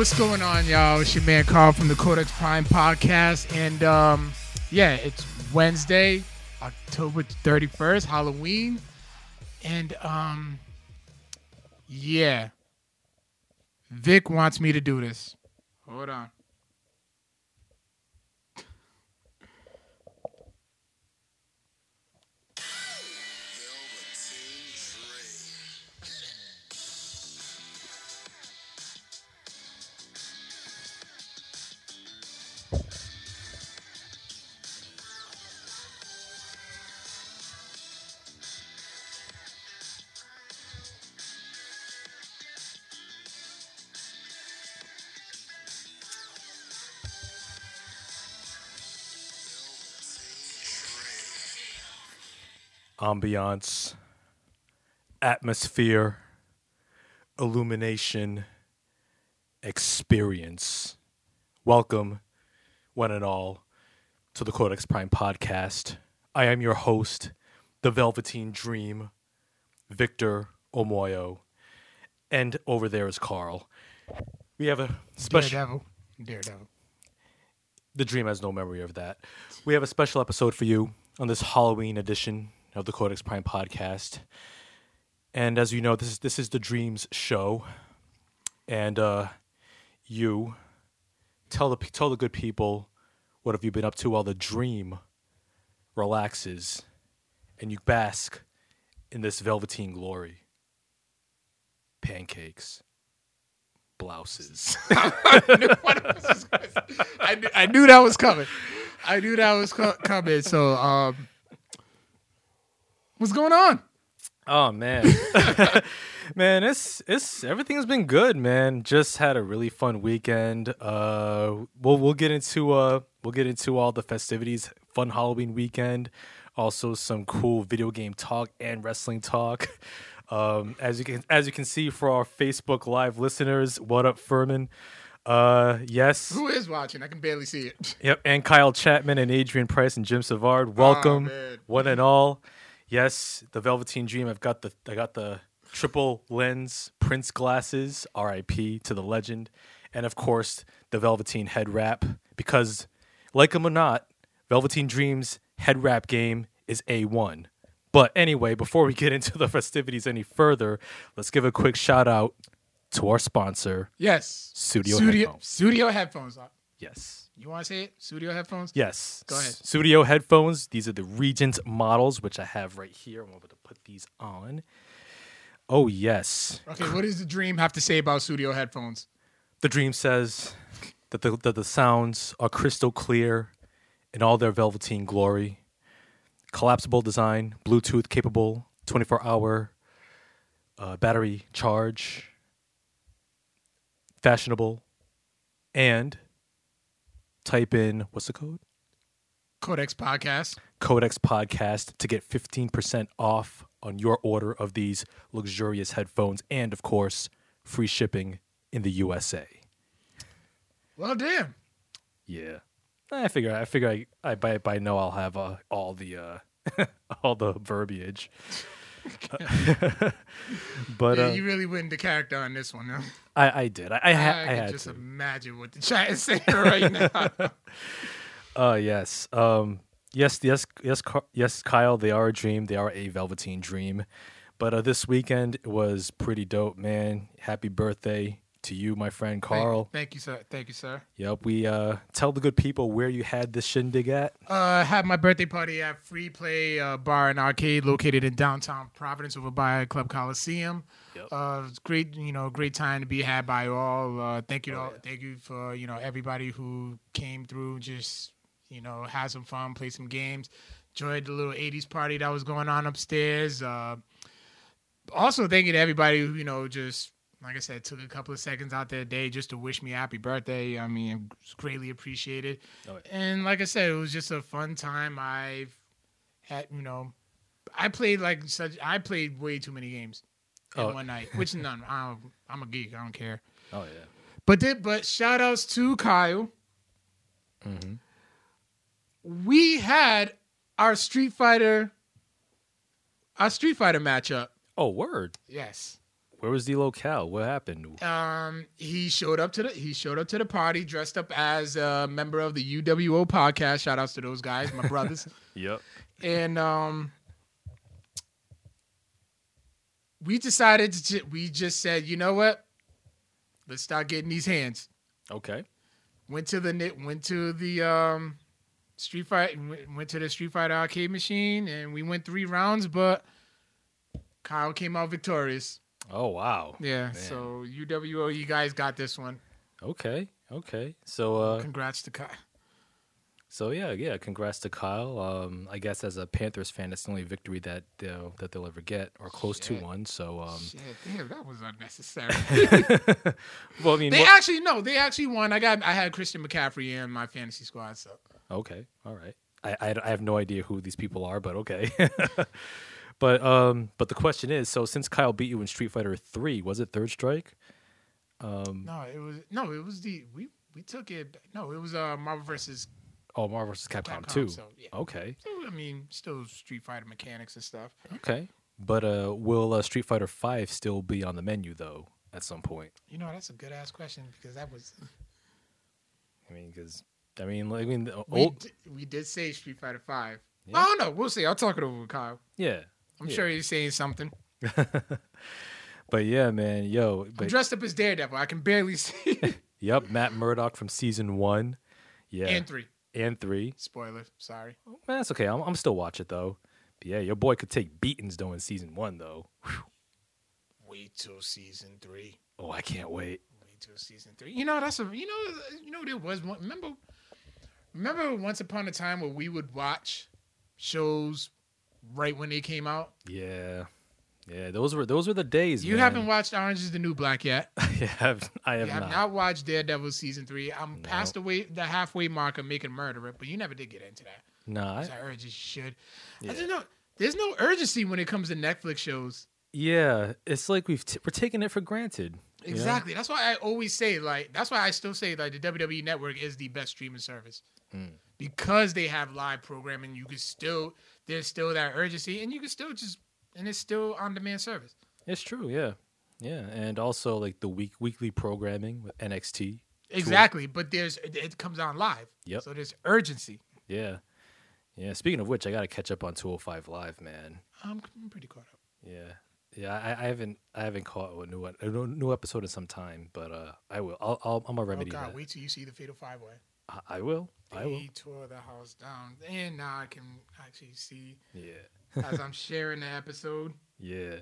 What's going on, y'all? It's your man Carl from the Codex Prime podcast. And um, yeah, it's Wednesday, October 31st, Halloween. And um, yeah, Vic wants me to do this. Hold on. Ambiance, atmosphere, illumination, experience. Welcome, one and all, to the Codex Prime podcast. I am your host, the Velveteen Dream, Victor Omoyo, and over there is Carl. We have a special. Daredevil. Daredevil. The Dream has no memory of that. We have a special episode for you on this Halloween edition of the Codex Prime podcast. And as you know, this is this is the Dreams show, and uh, you tell the tell the good people what have you been up to while the dream relaxes, and you bask in this velveteen glory. Pancakes, blouses. I, knew, I knew that was coming. I knew that was co- coming. So, um, what's going on? Oh man, man, it's it's everything has been good, man. Just had a really fun weekend. Uh, we'll we'll get into uh we'll get into all the festivities. Fun Halloween weekend. Also, some cool video game talk and wrestling talk. Um, as you can as you can see for our Facebook Live listeners, what up, Furman? Uh, yes. Who is watching? I can barely see it. Yep, and Kyle Chapman and Adrian Price and Jim Savard. Welcome, man. one and all. Yes, the Velveteen Dream. I've got the I got the triple lens Prince glasses. R.I.P. to the legend, and of course the Velveteen head wrap. Because, like him or not, Velveteen Dream's head wrap game is a one. But anyway, before we get into the festivities any further, let's give a quick shout out to our sponsor. Yes. Studio Studio headphones. Studio headphones. Yes. You want to say it? Studio headphones. Yes. Go ahead. Studio headphones. These are the Regent models, which I have right here. I'm able to put these on. Oh, yes. Okay. What does the dream have to say about studio headphones? The Dream says that the, that the sounds are crystal clear in all their velveteen glory. Collapsible design, Bluetooth capable, 24 hour uh, battery charge, fashionable, and type in what's the code? Codex podcast. Codex Podcast to get 15% off on your order of these luxurious headphones and, of course, free shipping in the USA. Well, damn. Yeah. I figure I figure I, I by by now I'll have uh, all the uh, all the verbiage. but Yeah, uh, you really went into character on this one. Huh? I, I did. I, I, ha- I, I had just to. imagine what the chat is saying right now. Uh yes. Um yes, yes, yes, yes, Kyle, they are a dream. They are a velveteen dream. But uh, this weekend was pretty dope, man. Happy birthday to you, my friend Carl. Thank, thank you, sir. Thank you, sir. Yep, we uh tell the good people where you had this shindig at. Uh, had my birthday party at Free Play uh, Bar and Arcade located in downtown Providence over by Club Coliseum. Yep. Uh, it's great, you know, great time to be had by all. Uh, thank you, Oh, all, yeah. thank you for you know everybody who came through. Just you know, had some fun, play some games, enjoyed the little '80s party that was going on upstairs. Uh, also, thank you to everybody who you know just. Like I said, took a couple of seconds out their day just to wish me happy birthday. I mean, it's greatly appreciated. Oh, And like I said, it was just a fun time. I've had, you know, I played like such. I played way too many games in Oh. one night, which none. I don't, I'm a geek. I don't care. Oh yeah. But did but shout outs to Kyle. Mm-hmm. We had our Street Fighter, our Street Fighter matchup. Oh word. Yes. Where was the locale? What happened? Um, he showed up to the he showed up to the party dressed up as a member of the UWO podcast. Shout outs to those guys, my brothers. Yep. and um, we decided to. We just said, you know what? Let's start getting these hands. Okay. Went to the. Went to the um, Street Fight. Went to the Street Fighter arcade machine, and we went three rounds, but Kyle came out victorious. Oh wow. Yeah. Man. So UWO, you guys got this one. Okay. Okay. So uh Congrats to Kyle. so yeah, yeah, congrats to Kyle. Um I guess as a Panthers fan that's the only victory that they'll that they'll ever get or close Shit. to one. So um Shit, damn, that was unnecessary. well I mean they what- actually no, they actually won. I got I had Christian McCaffrey in my fantasy squad, so Okay, all right. I, I, I have no idea who these people are, but okay. but um, but the question is, so since Kyle beat you in Street Fighter Three, was it Third Strike? Um, no, it was no, it was the we we took it. No, it was uh Marvel versus oh, Marvel vs. Capcom, Capcom. Two. So yeah, Okay, so, I mean, still Street Fighter mechanics and stuff. okay. But uh, will uh, Street Fighter Five still be on the menu though at some point? You know, that's a good ass question because that was I mean, because I mean, like, I mean, the we old, di- we did say Street Fighter Five. Yeah. I don't know. We'll see. I'll talk it over with Kyle. yeah. I'm Yeah. sure he's saying something. But yeah, man, yo, I'm dressed up as Daredevil. I can barely see. yep, Matt Murdock from season one, yeah, and three. and three. Spoiler. Sorry. Oh, man, that's okay. I'm, I'm still watch it though. But yeah, your boy could take beatings though in season one though. Wait till season three. Oh, I can't wait. Wait till season three. You know that's a you know you know there was one. Remember, remember once upon a time where we would watch shows right when they came out. Yeah, yeah. Those were those were the days. You man. haven't watched Orange Is the New Black yet. I have. I have have not. not. watched Daredevil season three. I'm No. past the way the halfway mark of making murderer, but you never did get into that. No, I- I urge you should. Yeah. I just know there's no urgency when it comes to Netflix shows. yeah, it's like we've t- we're taking it for granted. You know? Exactly. That's why I always say like that's why I still say like the WWE network is the best streaming service. Mm. Because they have live programming, you can still there's still that urgency and you can still just and it's still on demand service. It's true. Yeah, yeah, and also like the week weekly programming with NXT. Exactly. But there's it, it comes on live. Yep. So there's urgency. Yeah, yeah. Speaking of which, I got to catch up on 205 Live, man. I'm pretty caught up. Yeah, yeah. I, I haven't I haven't caught a new a new episode in some time, but uh, I will. I'll, I'll I'm gonna Oh God, that. wait till you see the Fatal Five Way. I, I will. I will. They tore the house down. And now I can actually see Yeah. as I'm sharing the episode. Yeah.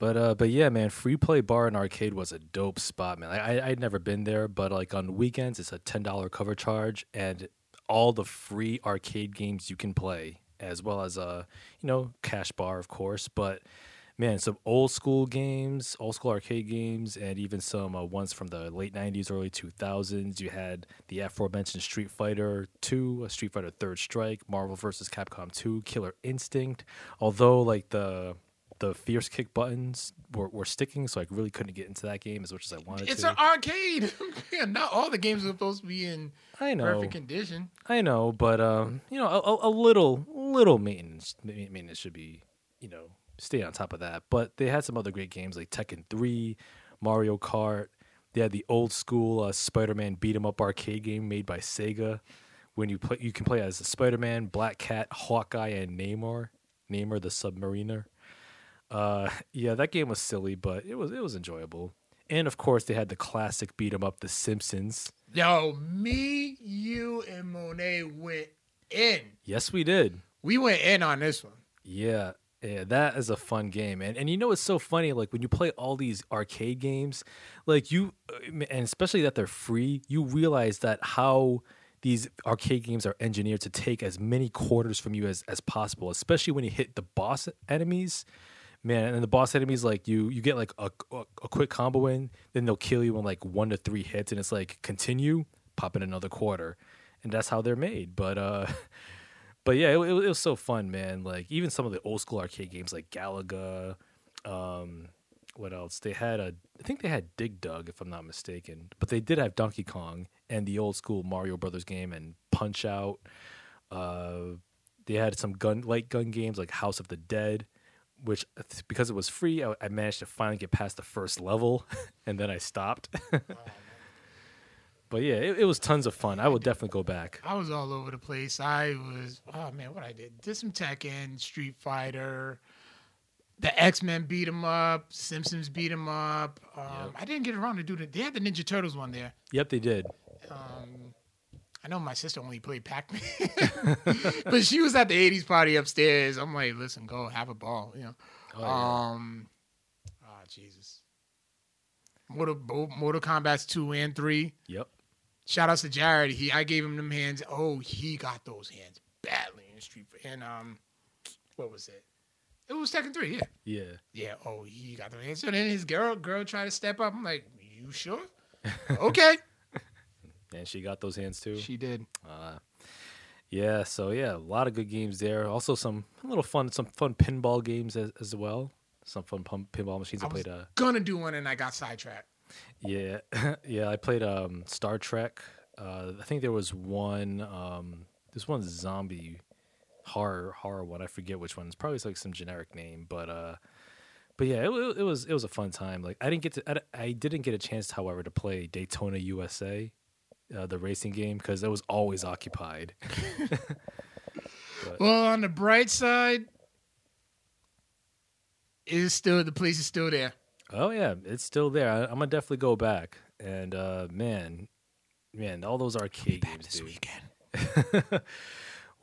But uh, but yeah, man, free play bar and arcade was a dope spot, man. I, I I'd never been there, but like on weekends, it's a ten dollar cover charge and all the free arcade games you can play, as well as uh, you know, cash bar, of course. But man, some old school games, old school arcade games, and even some uh, ones from the late '90s, early 2000s. You had the aforementioned Street Fighter 2, Street Fighter Third Strike, Marvel vs. Capcom 2, Killer Instinct. Although like the the fierce kick buttons were, were sticking, so I really couldn't get into that game as much as I wanted It's to. an arcade. Yeah, Not all the games are supposed to be in I know, perfect condition. I know, but um, you know, a, a- little, little maintenance, ma- maintenance should be, you know, stay on top of that. But they had some other great games like Tekken Three, Mario Kart. They had the old school uh, Spider-Man beat 'em up arcade game made by Sega. When you play, you can play as Spider-Man, Black Cat, Hawkeye, and Namor. Namor the Submariner. Uh, yeah, that game was silly, but it was it was enjoyable. And of course, they had the classic beat 'em up, The Simpsons. Yo, me, you, and Monet went in. Yes, we did. We went in on this one. Yeah, yeah, that is a fun game, and and you know it's so funny, like when you play all these arcade games, like you, uh, and especially that they're free, you realize that how these arcade games are engineered to take as many quarters from you as as possible, especially when you hit the boss enemies. Man, and the boss enemies like you, you get like a, a, a quick combo in, then they'll kill you in like one to three hits, and it's like continue, pop in another quarter, and that's how they're made. But uh, but yeah, it, it, it was so fun, man. Like even some of the old school arcade games, like Galaga. Um, what else? They had a, I think they had Dig Dug, if I'm not mistaken. But they did have Donkey Kong and the old school Mario Brothers game and Punch Out. Uh, they had some gun light gun games like House of the Dead, which because it was free, I, I managed to finally get past the first level, and then I stopped. but yeah, it, it was tons of fun. I would definitely go back. I was all over the place. I was oh man, what I did? Did some Tekken, Street Fighter, the X Men beat 'em up, Simpsons beat 'em up. Um, Yep. I didn't get around to do the. They had the Ninja Turtles one there. Yep, they did. Um, I know my sister only played Pac Man, but she was at the '80s party upstairs. I'm like, listen, go have a ball, you know. Oh, yeah. Um, oh Jesus. Mortal, Mortal Kombat's two and three. Yep. Shout outs to Jared. He I gave him them hands. Oh, he got those hands badly in Street Fighter. And um, what was it? It was Tekken three. Yeah, Yeah. yeah. Oh, he got the hands. So then his girl girl tried to step up. I'm like, you sure? okay. And she got those hands too. She did. Uh, yeah, so yeah, a lot of good games there. Also, some a little fun, some fun pinball games as, as well. Some fun pump, pinball machines. I, I was played. Uh, gonna do one and I got sidetracked. Yeah, yeah, I played um, Star Trek. Uh, I think there was one. Um, this one zombie horror horror one. I forget which one. It's probably like some generic name, but uh, but yeah, it, it, it was it was a fun time. Like I didn't get to. I, I didn't get a chance, however, to play Daytona USA. Uh, the racing game because it was always occupied. Well, on the bright side, is still the police is still there. Oh yeah, it's still there. I, I'm gonna definitely go back. And uh, man, man, all those arcade games, this dude. weekend.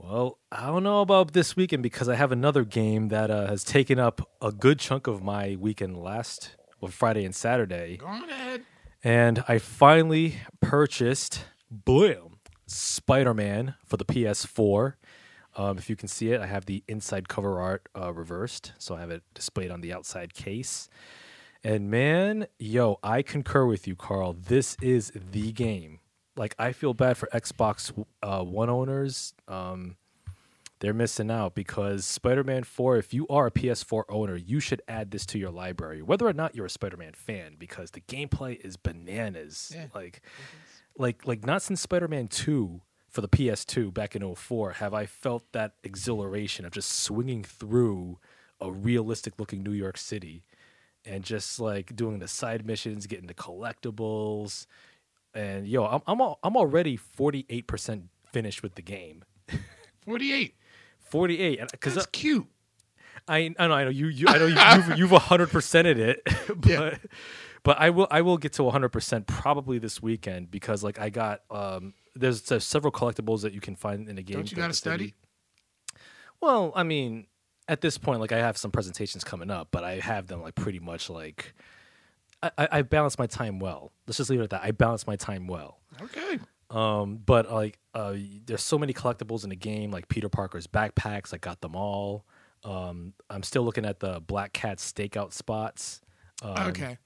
Well, I don't know about this weekend because I have another game that uh, has taken up a good chunk of my weekend last, well, Friday and Saturday. Go on ahead. And I finally purchased, boom, Spider Man for the PS4. Um, if you can see it, I have the inside cover art uh, reversed, so I have it displayed on the outside case. And man, yo, I concur with you, Carl. This is the game. Like, I feel bad for Xbox uh, One owners. Um, they're missing out because Spider Man 4, if you are a PS4 owner, you should add this to your library, whether or not you're a Spider Man fan, because the gameplay is bananas. Yeah. Like, like, like, not since Spider Man 2 for the PS2 back in 04 have I felt that exhilaration of just swinging through a realistic looking New York City and just like doing the side missions, getting the collectibles. And yo, I'm I'm, al- I'm already 48% finished with the game. 48. 48 because That's cute. I I know I know you you I know you, you've you've 100%ed it but Yeah. but I will I will get to 100% probably this weekend because like I got um there's, there's several collectibles that you can find in the game. Don't you got to study? Well, I mean, at this point, like I have some presentations coming up, but I have them like pretty much like I, I, I balance my time well. Let's just leave it at that. I balance my time well. Okay. Um, but like uh, there's so many collectibles in the game, like Peter Parker's backpacks. I got them all. Um, I'm still looking at the Black Cat stakeout spots. Um, okay.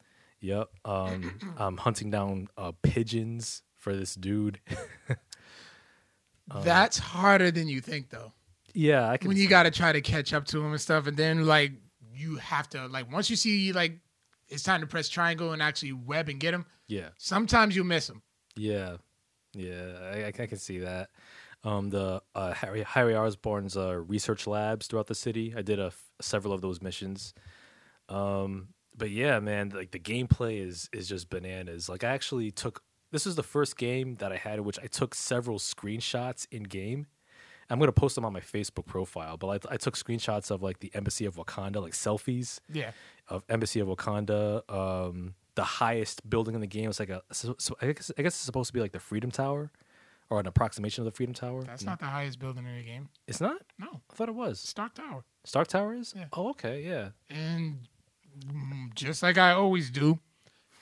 Yep. Um, I'm hunting down uh, pigeons for this dude. That's harder than you think, though. Yeah, I can. When you got to try to catch up to him and stuff, and then like you have to like once you see like it's time to press triangle and actually web and get him. yeah. Sometimes you miss him. Yeah, yeah, I, I, can see that. Um, the uh, Harry Harry Osborn's uh, research labs throughout the city. I did a f- several of those missions. Um, but yeah, man, like the gameplay is is just bananas. Like I actually took this is the first game that I had in which I took several screenshots in game. I'm gonna post them on my Facebook profile, but I, I took screenshots of like the Embassy of Wakanda, like selfies Yeah. of Embassy of Wakanda. Um, the highest building in the game It's like a. So, so I, guess, I guess it's supposed to be like the Freedom Tower, or an approximation of the Freedom Tower. That's not the highest building in the game. It's not. No. I thought it was. Stark Tower. Stark Tower is. Yeah. Oh, okay, yeah. And just like I always do,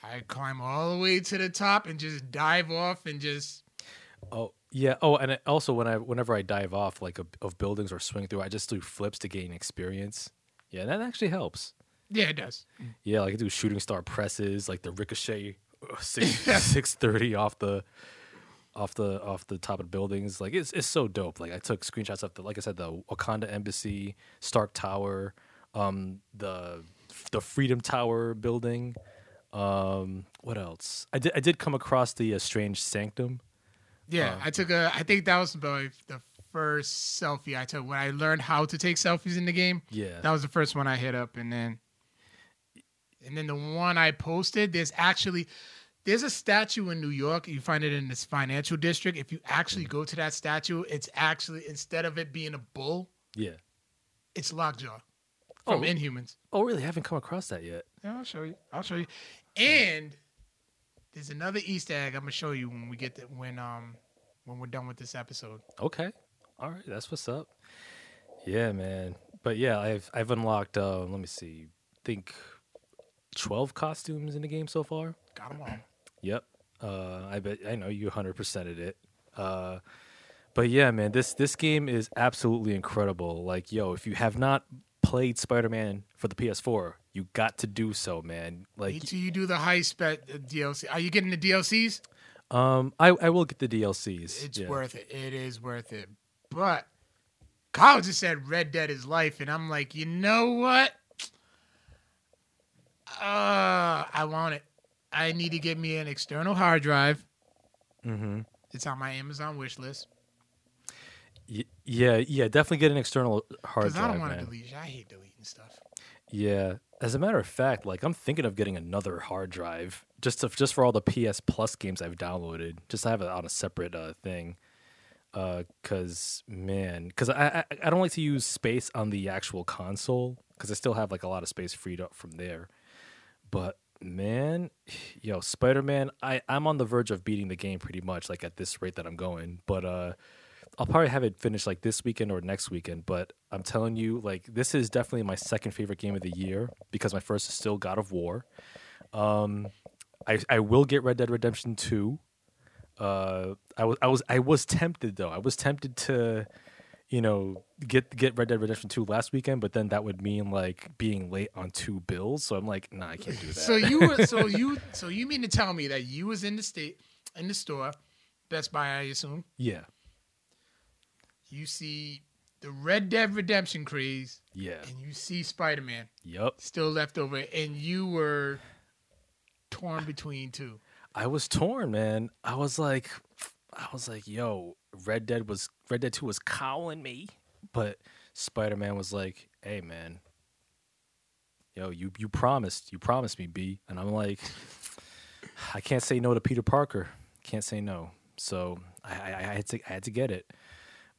I climb all the way to the top and just dive off and just Oh, yeah. Oh, and also when I whenever I dive off like a, of buildings or swing through, I just do flips to gain experience. Yeah, that actually helps. yeah, it does. Yeah, like I do shooting star presses, like the ricochet uh, six six thirty off the off the off the top of buildings. Like it's it's so dope. Like I took screenshots of the like I said the Wakanda embassy, Stark Tower, um the the Freedom Tower building. Um what else? I did I did come across the uh, Strange Sanctum. Yeah, Uh, I took a. I think that was about the first selfie I took when I learned how to take selfies in the game. Yeah. That was the first one I hit up, and then, and then the one I posted. There's actually, there's a statue in New York. You find it in this financial district. If you actually go to that statue, it's actually instead of it being a bull, yeah. it's Lockjaw from Oh. Inhumans. Oh, really? I haven't come across that yet. Yeah, I'll show you. I'll show you. And there's another Easter egg I'm gonna show you when we get to, when um when we're done with this episode. Okay. All right. That's what's up. Yeah, man. But yeah, I've I've unlocked. Uh, let me see. I think twelve costumes in the game so far. Got them all. Yep. Uh, I bet I know you 100%ed it. Uh, but yeah, man, this this game is absolutely incredible. Like, yo, if you have not played Spider-Man for the PS4, you got to do so, man. Like, Wait till you do the high spec DLC. Are you getting the DLCs? um, I I will get the DLCs. It's yeah. worth it. It is worth it. But Kyle just said Red Dead is life, and I'm like, you know what? Uh, I want it. I need to get me an external hard drive. Mm-hmm. It's on my Amazon wish list yeah, yeah, definitely get an external hard because I don't want to delete. I hate deleting stuff. Yeah. As a matter of fact, like I'm thinking of getting another hard drive just to, just for all the PS Plus games I've downloaded, just to have it on a separate uh, thing. Uh, cause man, cause I, I I don't like to use space on the actual console because I still have like a lot of space freed up from there. But man, yo, Spider Man, I I'm on the verge of beating the game pretty much like at this rate that I'm going. But uh, I'll probably have it finished like this weekend or next weekend. But I'm telling you, like this is definitely my second favorite game of the year because my first is still God of War. Um, I I will get Red Dead Redemption two. Uh, I was I was I was tempted though. I was tempted to, you know, get get Red Dead Redemption two last weekend, but then that would mean like being late on two bills. So I'm like, nah, I can't do that. So you were so you so you mean to tell me that you was in the state in the store, Best Buy, I assume. yeah, You see the Red Dead Redemption craze, yeah, and you see Spider Man yep. still left over, and you were torn between two. I was torn, man. I was like, I was like, yo, Red Dead was Red Dead Two was cowing me, but Spider Man was like, hey, man, yo, you you promised, you promised me, B, and I'm like, I can't say no to Peter Parker. Can't say no. So I, I, I had to I had to get it.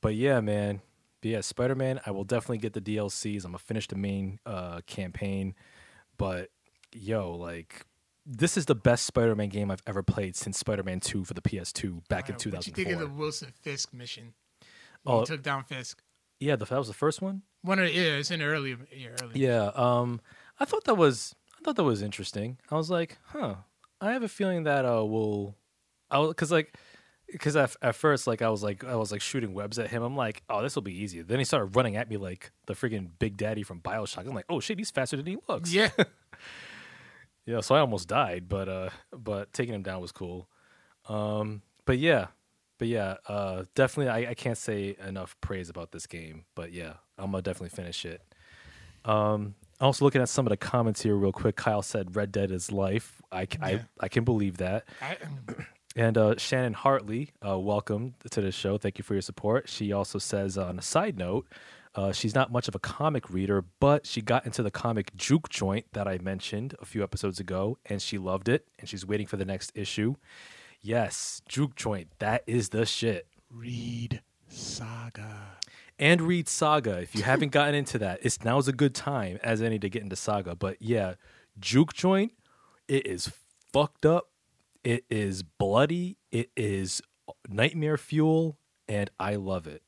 But yeah, man. But yeah, Spider Man. I will definitely get the DLCs. I'm gonna finish the main uh, campaign. But yo, like this is the best Spider Man game I've ever played since Spider Man Two for the PS2 back in What you think of the Wilson Fisk mission? Oh. he took down Fisk. yeah, the, that was the first one. One of yeah, it's in early, yeah, early. Yeah, um, I thought that was I thought that was interesting. I was like, huh. I have a feeling that uh will, I because like because at, at first like I was like I was like shooting webs at him. I'm like, oh, this will be easy. Then he started running at me like the freaking Big Daddy from Bioshock. I'm like, oh shit, he's faster than he looks. Yeah, Yeah, so I almost died, but uh, but taking him down was cool. Um, but yeah, but yeah, uh, definitely I, I can't say enough praise about this game. But yeah, I'm gonna definitely finish it. Um, also looking at some of the comments here real quick. Kyle said Red Dead is life. i, Yeah. I can believe that. I, And uh, Shannon Hartley, uh, welcome to the show. Thank you for your support. She also says, on a side note, uh, she's not much of a comic reader, but she got into the comic Juke Joint that I mentioned a few episodes ago, and she loved it, and she's waiting for the next issue. Yes, Juke Joint, that is the shit. read Saga. And read Saga. If you haven't gotten into that, it's now's a good time as any to get into Saga. But yeah, Juke Joint, it is fucked up. It is bloody. It is nightmare fuel, and I love it.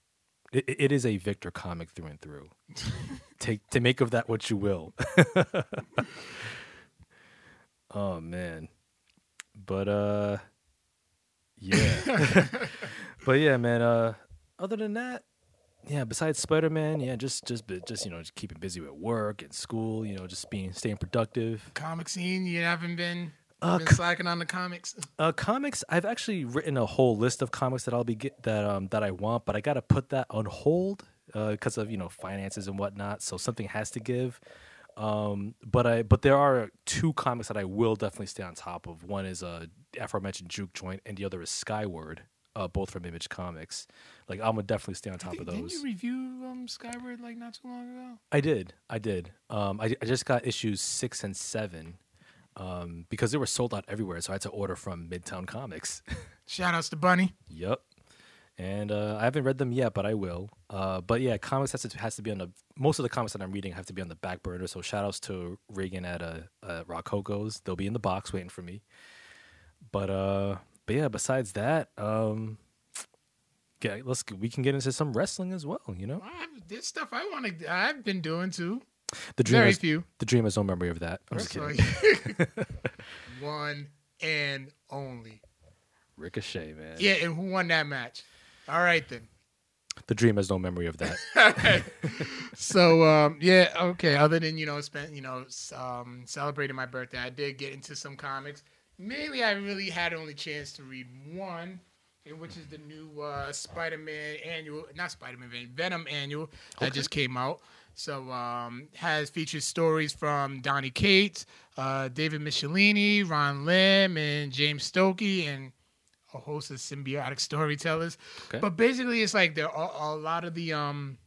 It, it is a Victor comic through and through. Take to make of that what you will. oh man, but uh, yeah, but yeah, man. Uh, other than that, yeah. Besides Spider Man, yeah, just just just you know, just keeping busy with work and school. You know, just being staying productive. Comic scene, you haven't been, Uh, been slacking on the comics. Uh, comics. I've actually written a whole list of comics that I'll be get that um that I want, but I gotta put that on hold because of you know finances and whatnot. So something has to give. Um, but I but there are two comics that I will definitely stay on top of. One is uh aforementioned Juke Joint, and the other is Skyward. uh, both from Image Comics. Like I'm gonna definitely stay on top think- of Didn't those. you review um, Skyward like not too long ago? I did, I did. Um, I, I just got issues six and seven um, because they were sold out everywhere, so I had to order from Midtown Comics. Shout outs to Bunny. Yep. And uh, I haven't read them yet, but I will. Uh, but yeah, comics has to has to be on the most of the comics that I'm reading have to be on the back burner. So shout outs to Reagan at uh, uh Rockocos. They'll be in the box waiting for me. But uh, but yeah, besides that, um, yeah, let's we can get into some wrestling as well. You know, there's stuff I want to. I've been doing too. The dream Very has, few. the dream has no memory of that. I'm just kidding. One and only. Ricochet, man. Yeah, and who won that match? All right then. The dream has no memory of that. so um, yeah, okay. Other than you know, spent you know, um, celebrating my birthday, I did get into some comics. Mainly, I really had only chance to read one, eh, which is the new uh, Spider-Man annual, not Spider-Man, Venom annual that just came out. So um, has featured stories from Donny Cates, uh, David Michelinie, Ron Lim, and James Stokoe, and a host of symbiotic storytellers. Okay. But basically, it's like there are a lot of the um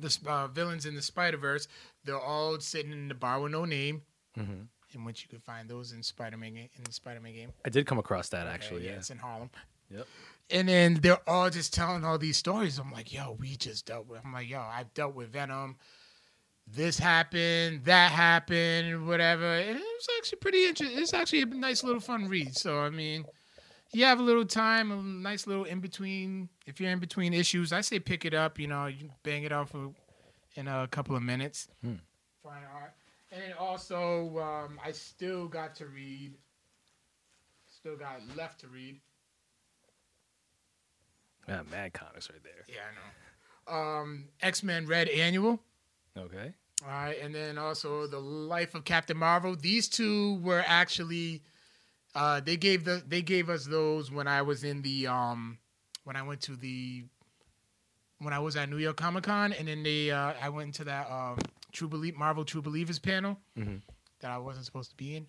the uh, villains in the Spider Verse. They're all sitting in the bar with no name, Mhm. in which you could find those in Spider Man in the Spider Man game. I did come across that Okay, actually. Yeah. it's in Harlem. Yep. And then they're all just telling all these stories. I'm like, yo, we just dealt with. I'm like, yo, I've dealt with Venom. This happened, that happened, whatever. And it was actually pretty interesting. It's actually a nice little fun read. So I mean, you have a little time, a nice little in between. If you're in between issues, I say pick it up. You know, you bang it off in a couple of minutes. Hmm. Fine art. And also, um, I still got to read. Still got left to read. Yeah, mad comics right there. Yeah, I know. Um, X Men Red Annual. Okay. All right, and then also the Life of Captain Marvel. These two were actually uh, they gave the they gave us those when I was in the um when I went to the when I was at New York Comic Con, and then they uh, I went into that um, True Believe Marvel True Believers panel Mhm. that I wasn't supposed to be in.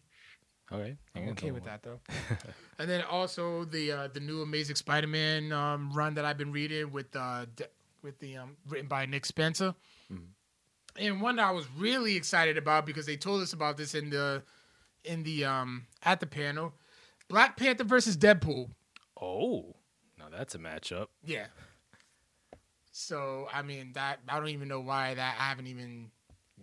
Okay. I'm okay with that though. and then also the uh, the new Amazing Spider-Man um, run that I've been reading with uh, with the um, written by Nick Spencer, and one that I was really excited about because they told us about this in the in the um at the panel, Black Panther versus Deadpool. Oh, now that's a matchup. Yeah. So I mean that I don't even know why that I haven't even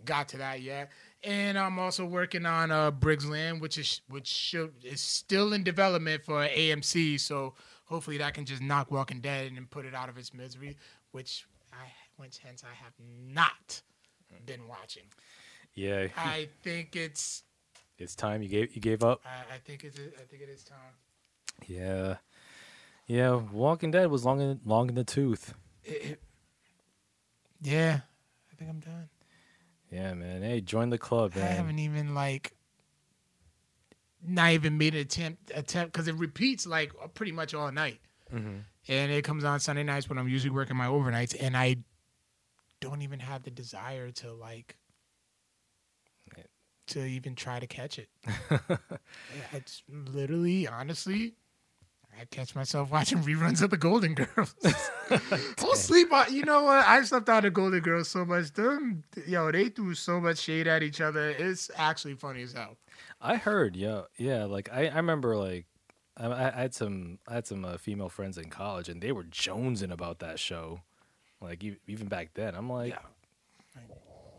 got to that yet. And I'm also working on uh Briggs Land, which is which should, is still in development for AMC. So hopefully that can just knock Walking Dead and put it out of its misery, which I which hence I have not been watching. Yeah, I think it's it's time you gave you gave up. I, I think it's I think it is time. Yeah, yeah. Walking Dead was long in long in the tooth. It- it- yeah, I think I'm done. Yeah, man. Hey, join the club, man. I haven't even like not even made an attempt attempt because it repeats like pretty much all night, Mhm. and it comes on Sunday nights when I'm usually working my overnights, and I don't even have the desire to like to even try to catch it. It's literally, honestly. I catch myself watching reruns of the Golden Girls. I'll sleep on. You know what? I slept on the Golden Girls so much. Them, yo, they threw so much shade at each other. It's actually funny as hell. I heard, yeah, yeah. Like I, I remember, like I, I had some, I had some uh, female friends in college, and they were jonesing about that show. Like even back then, I'm like, Yeah.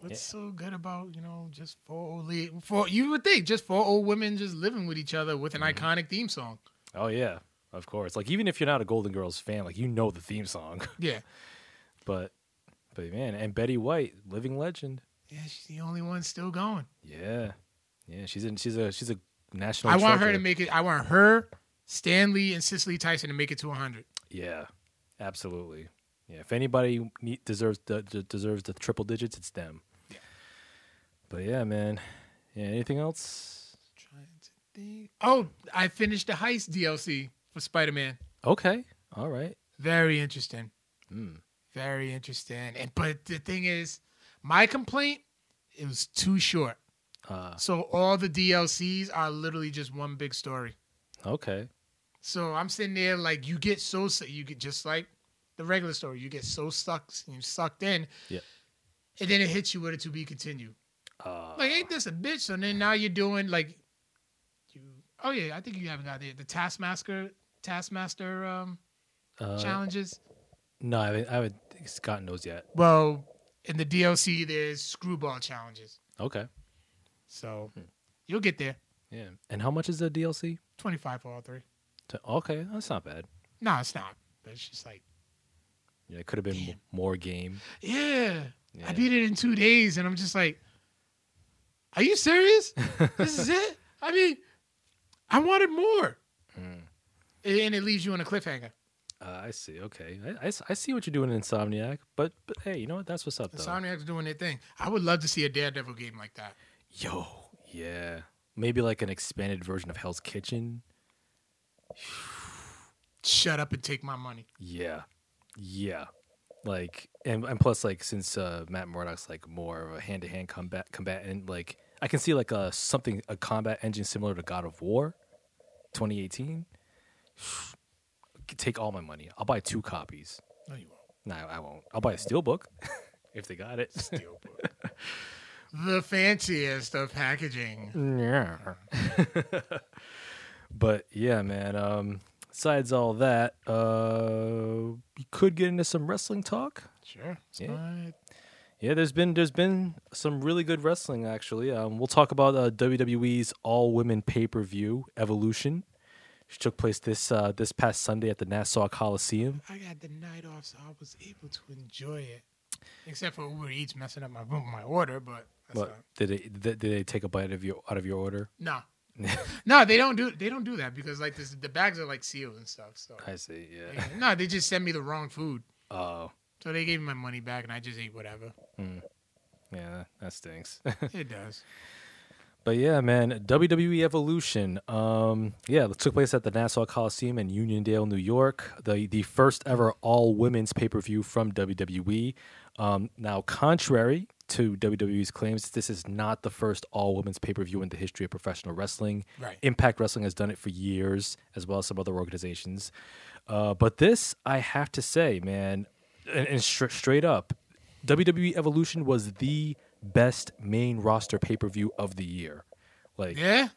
What's so good about you know just four old le- four? You would think just four old women just living with each other with an iconic theme song. oh yeah, of course. Like even if you're not a Golden Girls fan, like you know the theme song. Yeah, but, but man, and Betty White, living legend. yeah, she's the only one still going. Yeah, yeah. She's in. She's a. She's a national. I want her to make it. I want her, Stan Lee, and Cicely Tyson to make it to 100. Yeah, absolutely. Yeah, if anybody need, deserves the, the deserves the triple digits, it's them. Yeah. But yeah, man. Yeah. Anything else? Trying to think. Oh, I finished the Heist DLC for Spider Man. Okay. All right. Very interesting. Mm. Very interesting. And but the thing is, my complaint, it was too short. Uh, So all the DLCs are literally just one big story. okay. So I'm sitting there like you get so you get just like the regular story. You get so sucked you sucked in. Yeah. And then it hits you with a to be continued. Uh, Like ain't this a bitch? So then now you're doing like you. Oh yeah, I think you haven't got the the Taskmaster Taskmaster um, uh, challenges. no, I haven't, I haven't gotten those yet. Well, in the DLC there's screwball challenges. Okay. So Hmm. you'll get there. Yeah. And how much is the DLC? Twenty five for all three. To- Okay, that's not bad. No, it's not. But it's just like Yeah, it could have been Damn. more game. Yeah. Yeah. I beat it in two days, and I'm just like, are you serious? this is it? I mean, I wanted more. And it leaves you on a cliffhanger. Uh, I see. Okay, I see what you're doing, Insomniac. But but hey, you know what? That's what's up, though. Insomniac's doing their thing. I would love to see a Daredevil game like that. Yo, yeah, maybe like an expanded version of Hell's Kitchen. Shut up and take my money. Yeah, yeah. Like and and plus like since uh, Matt Murdock's like more of a hand to hand combat combatant, like I can see like a something a combat engine similar to God of War, 2018. Take all my money. I'll buy two copies. No, you won't. No, I won't. I'll buy a steel book if they got it. Steelbook. the fanciest of packaging. Yeah. but yeah, man. Um, besides all that, uh, we could get into some wrestling talk. Sure. Yeah. not- Yeah, there's been there's been some really good wrestling actually. Um, we'll talk about uh, WWE's all women pay per view Evolution, which took place this uh, this past Sunday at the Nassau Coliseum. I got the night off, so I was able to enjoy it. Except for Uber Eats messing up my my order, but that's But not, did they did they take a bite of your out of your order? no, no, they don't do they don't do that because like this, the bags are like sealed and stuff. So I see. Yeah. no, they just send me the wrong food. Oh, So they gave me my money back, and I just ate whatever. yeah, that stinks. It does. But yeah, man, WWE Evolution. Um, yeah, it took place at the Nassau Coliseum in Uniondale, New York. The the first ever all women's pay per view from WWE. Um, now, contrary to WWE's claims, this is not the first all women's pay per view in the history of professional wrestling. Right. Impact Wrestling has done it for years, as well as some other organizations. Uh, but this, I have to say, man, and, and stra- straight up, WWE Evolution was the best main roster pay per view of the year. Like, yeah.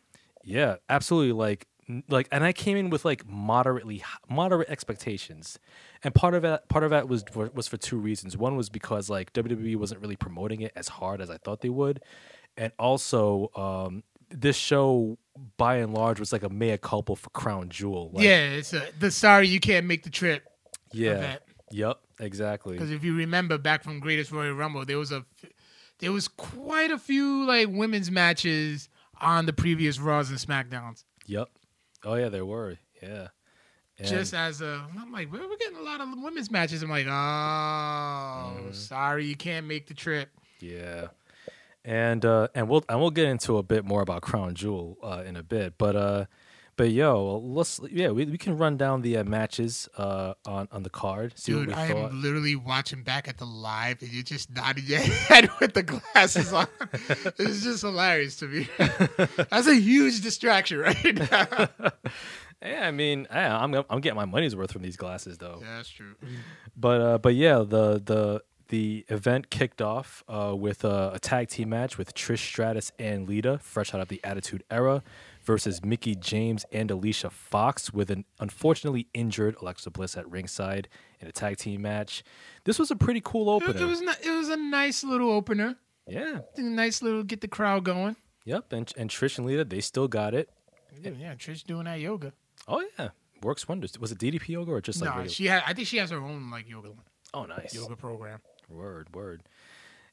Yeah. absolutely. Like, like, and I came in with like moderately moderate expectations, and part of that part of that was was for two reasons. One was because like WWE wasn't really promoting it as hard as I thought they would, and also um, this show by and large was like a mea culpa for Crown Jewel. Like, yeah, it's a, the sorry you can't make the trip. yeah, event. yep, exactly. Because if you remember back from Greatest Royal Rumble, there was a there was quite a few like women's matches on the previous Raws and Smackdowns. Yep. Oh yeah, there were. Yeah. And- Just as a, I'm like, we're getting a lot of women's matches. I'm like, oh, Mm-hmm. sorry, you can't make the trip. yeah. And uh and we'll and we'll get into a bit more about Crown Jewel uh in a bit, but uh but yo, let's yeah, we, we can run down the uh, matches uh on on the card. Dude, I thought. am literally watching back at the live, and you're just nodding your head with the glasses on. it's just hilarious to me. That's a huge distraction right now. yeah, I mean, I, I'm I'm getting my money's worth from these glasses though. Yeah, that's true. But uh, but yeah, the the the event kicked off uh, with a, a tag team match with Trish Stratus and Lita, fresh out of the Attitude Era, versus Mickie James and Alicia Fox, with an unfortunately injured Alexa Bliss at ringside in a tag team match. This was a pretty cool It, opener. it was it was a nice little opener. yeah. A nice little get the crowd going. Yep. And and Trish and Lita, they still got it. Yeah, Trish doing that yoga. Oh yeah, works wonders. Was it DDP yoga or just like? No, regular- she had. I think she has her own like yoga oh, nice. yoga program. Word, word.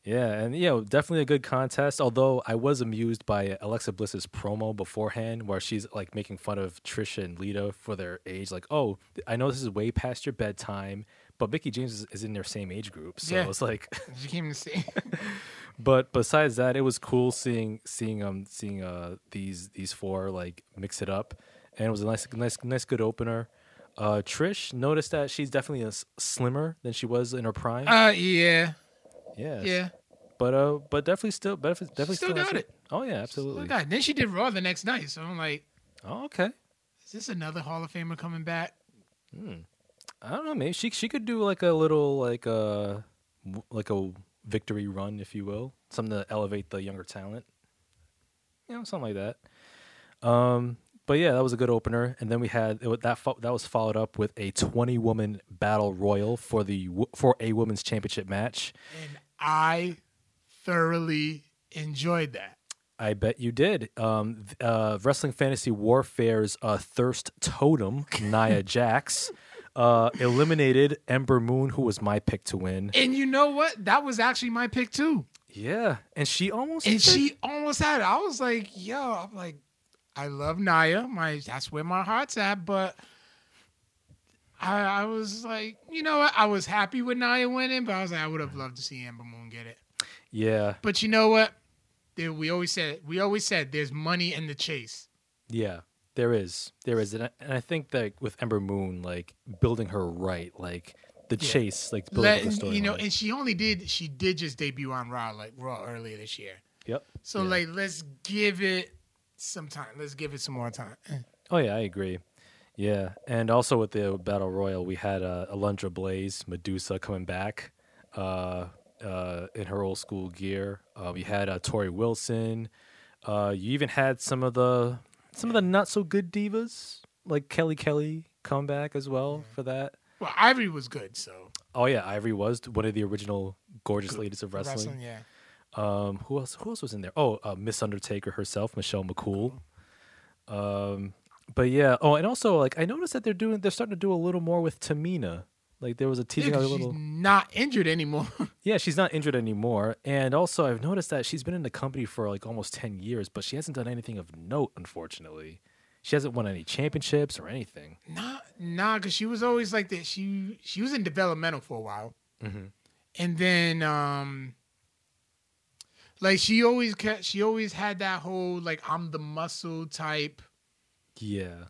Yeah, and yeah, definitely a good contest. Although I was amused by Alexa Bliss's promo beforehand, where she's like making fun of Trisha and Lita for their age. Like, oh, I know this is way past your bedtime, but Mickie James is, is in their same age group, so Yeah. it's like. She came to see. but besides that, it was cool seeing seeing um seeing uh these these four like mix it up, and it was a nice nice nice good opener. Uh, Trish noticed that she's definitely a s- slimmer than she was in her prime. uh, yeah, yeah, yeah. but uh, but definitely still, definitely, definitely still got it. Oh yeah, absolutely. Oh, God. Then she did Raw the next night, so I'm like, Oh okay. Is this another Hall of Famer coming back? Hmm. I don't know. Maybe she she could do like a little like a like a victory run, if you will, something to elevate the younger talent. You know, something like that. Um, but yeah, that was a good opener. And then we had it, that fo- that was followed up with a twenty woman battle royal for the for a women's championship match. And I thoroughly enjoyed that. I bet you did. Um, uh, Wrestling Fantasy Warfare's uh, Thirst Totem, Nia Jax, uh, eliminated Ember Moon, who was my pick to win. And you know what? That was actually my pick too. Yeah, and she almost And she almost had it. I was like, yo, I'm like, I love Nia. My that's where my heart's at. But I, I was like, you know what? I was happy with Nia winning, but I was like, I would have loved to see Ember Moon get it. yeah, But you know what? There, we always said we always said there's money in the chase. yeah. There is, there is, and I, and I think that with Ember Moon, like building her right, like the Yeah. chase, like building Let, the story. you know, and she only did she did just debut on Raw like Raw earlier this year. yep. So Yeah. like, let's give it some time. Let's give it some more time. Oh yeah, I agree. Yeah, and also with the battle royal, we had uh, Alundra Blaze, Medusa coming back uh, uh, in her old school gear. Uh, we had uh, Torrie Wilson. Uh, you even had some of the some of the not so good divas like Kelly Kelly come back as well for that. Well, Ivory was good, so Oh yeah, Ivory was one of the original gorgeous ladies of wrestling. yeah. Um, who else? Who else was in there? Oh, uh, Miss Undertaker herself, Michelle McCool. Um, but yeah. Oh, and also like I noticed that they're doing, they're starting to do a little more with Tamina. Like there was a Yeah, teasing 'cause a she's little. not injured anymore. Yeah, she's not injured anymore. And also, I've noticed that she's been in the company for like almost ten years, but she hasn't done anything of note. Unfortunately, she hasn't won any championships or anything. nah, nah, because she was always like that. She she was in developmental for a while, Mm-hmm. and then um, like she always kept, she always had that whole like I'm the muscle type. Yeah,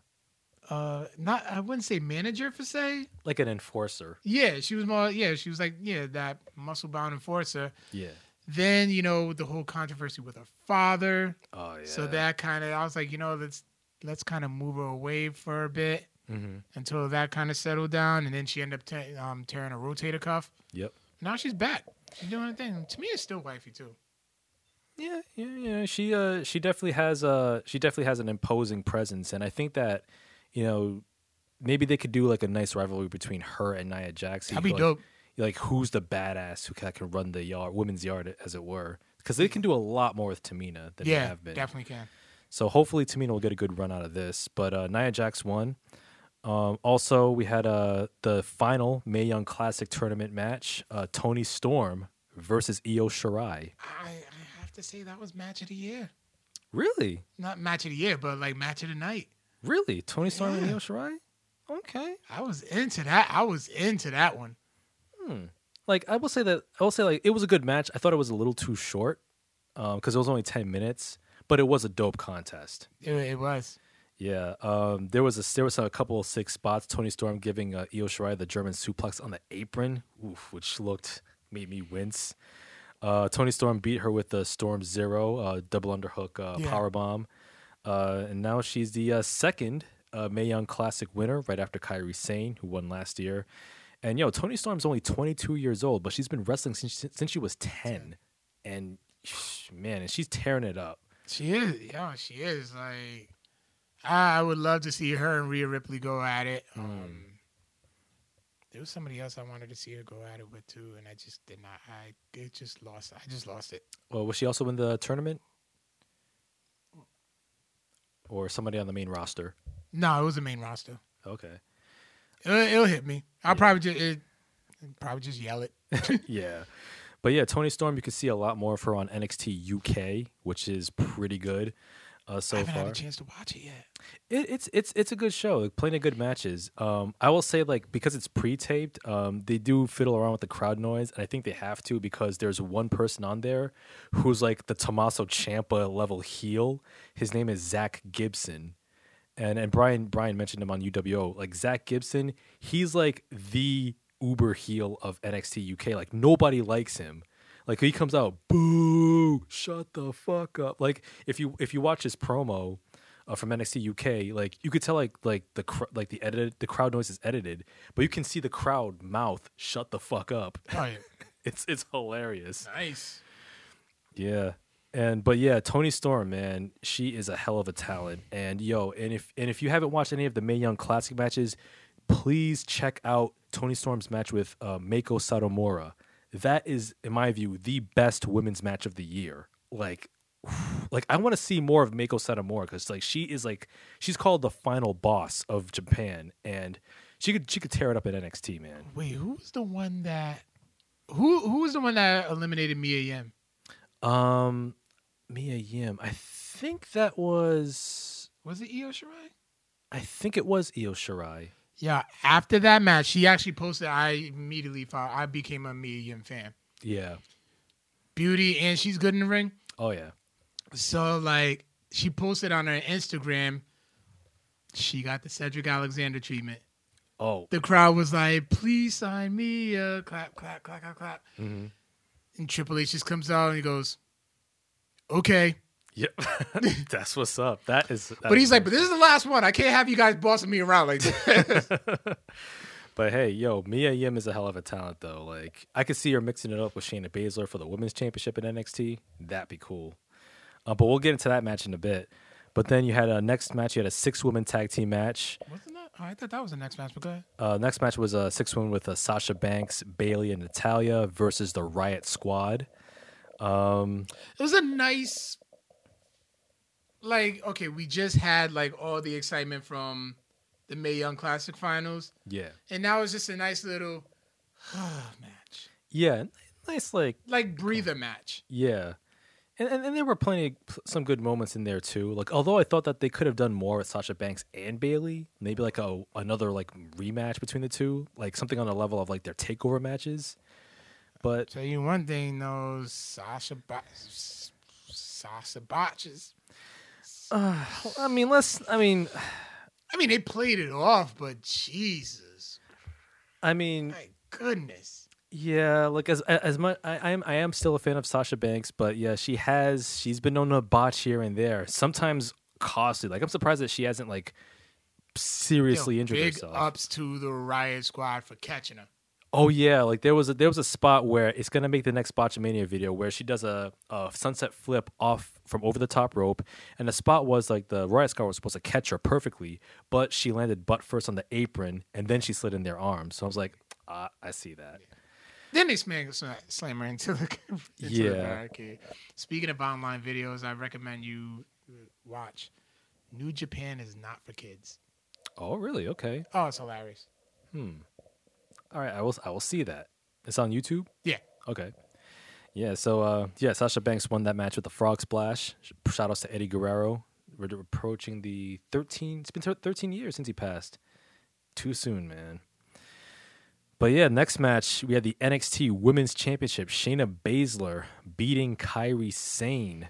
Uh, not I wouldn't say manager for say. like an enforcer. Yeah, she was more. Yeah, she was like yeah that muscle bound enforcer. Yeah. Then you know the whole controversy with her father. Oh yeah. So that kind of I was like, you know, let's let's kind of move her away for a bit Mm-hmm. until that kind of settled down, and then she ended up te- um, tearing a rotator cuff. Yep. Now she's back. She's doing her thing. To me, it's still wifey too. Yeah, yeah, yeah. She uh she definitely has uh she definitely has an imposing presence and I think that, you know, maybe they could do like a nice rivalry between her and Nia Jax. That'd be like, dope. Like who's the badass who can, can run the yard women's yard as it were. Because they can do a lot more with Tamina than they have been. definitely can. So hopefully Tamina will get a good run out of this. But uh, Nia Jax won. Um, also, we had uh, the final Mae Young Classic tournament match: uh, Toni Storm versus Io Shirai. I have to say that was match of the year. Really, Not match of the year, but like match of the night. really, Toni Storm and. Io Shirai. Okay. I was into that. I was into that one. Like I will say that I will say like it was a good match. I thought it was a little too short because it was only ten minutes, but it was a dope contest. It, it was. Yeah, um, there was a there was a couple of six spots. Toni Storm giving uh, Io Shirai the German suplex on the apron, oof, which looked made me wince. Uh, Toni Storm beat her with the Storm Zero uh, double underhook uh, Yeah. power bomb, uh, and now she's the uh, second uh, Mae Young Classic winner, right after Kairi Sane, who won last year. And yo, Toni Storm's only 22 years old, but she's been wrestling since since she was 10, and man, and she's tearing it up. She is. Yeah, she is. Like, I, would love to see her and Rhea Ripley go at it. Hmm. Um, there was somebody else I wanted to see her go at it with too, and I just did not. I it just lost. I just lost it. Well, was she also in the tournament? Or somebody on the main roster? No, it was the main roster. Okay. It'll, it'll hit me. I'll probably just it, probably just yell it. yeah. But yeah, Toni Storm, you can see a lot more of her on NXT UK, which is pretty good uh, I so haven't far. had a chance to watch it yet. It, it's it's it's a good show, like, plenty of good matches. Um, I will say like because it's pre-taped, um, they do fiddle around with the crowd noise, and I think they have to because there's one person on there who's like the Tommaso Ciampa level heel. His name is Zack Gibson, and and Brian Brian mentioned him on UWO. Like Zack Gibson, he's like the uber heel of NXT UK. Like nobody likes him. Like he comes out, boo, shut the fuck up. Like if you if you watch his promo, uh, from NXT UK, like you could tell like like the cr- like the edited the crowd noise is edited, but you can see the crowd mouth shut the fuck up. Yeah, It's it's hilarious. nice. Yeah. And but yeah, Toni Storm, man, she is a hell of a talent. And yo, and if and if you haven't watched any of the Mae Young Classic matches, please check out Toni Storm's match with uh, Meiko Satomura. That is, in my view, the best women's match of the year. Like, like I want to see more of Meiko Satomura because like she is like she's called the final boss of Japan, and she could she could tear it up at NXT, man. Wait, who was the one that? Who who was the one that eliminated Mia Yim? Um, Mia Yim, I think that was Was it Io Shirai? I think it was Io Shirai. Yeah. After that match, she actually posted. I immediately thought I became a Mia fan. Yeah. Beauty, and she's good in the ring. Oh yeah. So like she posted on her Instagram, she got the Cedric Alexander treatment. Oh. The crowd was like, "Please sign me!" Uh, clap, clap, clap, clap, clap. Mhm. And Triple H just comes out and he goes, "Okay," Yep. That's what's up. That is. that but is he's like, nice. "But this is the last one. I can't have you guys bossing me around like this." But hey, yo, Mia Yim is a hell of a talent though. Like I could see her mixing it up with Shayna Baszler for the women's championship in NXT. That'd be cool. Uh, but we'll get into that match in a bit. But then you had a next match. You had a six woman tag team match. Wasn't that? Oh, I thought that was the next match. But go ahead. Uh, next match was a six woman with uh, Sasha Banks, Bayley, and Natalya versus the Riot Squad. Um, It was a nice, like, okay, we just had like all the excitement from the Mae Young Classic Finals, yeah, and now it's just a nice little match, yeah, nice like like breather match. Yeah. And, and, and there were plenty of some good moments in there too. Like although I thought that they could have done more with Sasha Banks and Bayley, maybe like a another like rematch between the two, like something on the level of like their takeover matches. But Tell you one thing, though, Sasha, Bo- Sasha botches. I mean, let's. I mean, I mean, they played it off, but Jesus, I mean, my goodness. yeah. Like as as much, I, I am I am still a fan of Sasha Banks, but yeah, she has she's been known to botch here and there, sometimes costly. Like I'm surprised that she hasn't like seriously Yo, injured big herself. ups to the Riot Squad for catching her. Oh yeah, like there was a there was a spot where it's gonna make the next Botchamania video where she does a, a sunset flip off from over the top rope, and the spot was like the Riot Squad was supposed to catch her perfectly, but she landed butt first on the apron, and then she slid in their arms. So I was like, ah, I see that. Then they slam, slam her into the, into the Yeah. barricade. Speaking of online videos, I recommend you watch. New Japan is not for kids. Oh really? Okay. Oh, it's hilarious. All right, I will I will see that. It's on YouTube. Yeah. Okay. Yeah, so uh, yeah, Sasha Banks won that match with the frog splash. Shout outs to Eddie Guerrero. We're approaching the 13. It's been 13 years since he passed. Too soon, man. But yeah, next match we had the NXT Women's Championship. Shayna Baszler beating Kairi Sane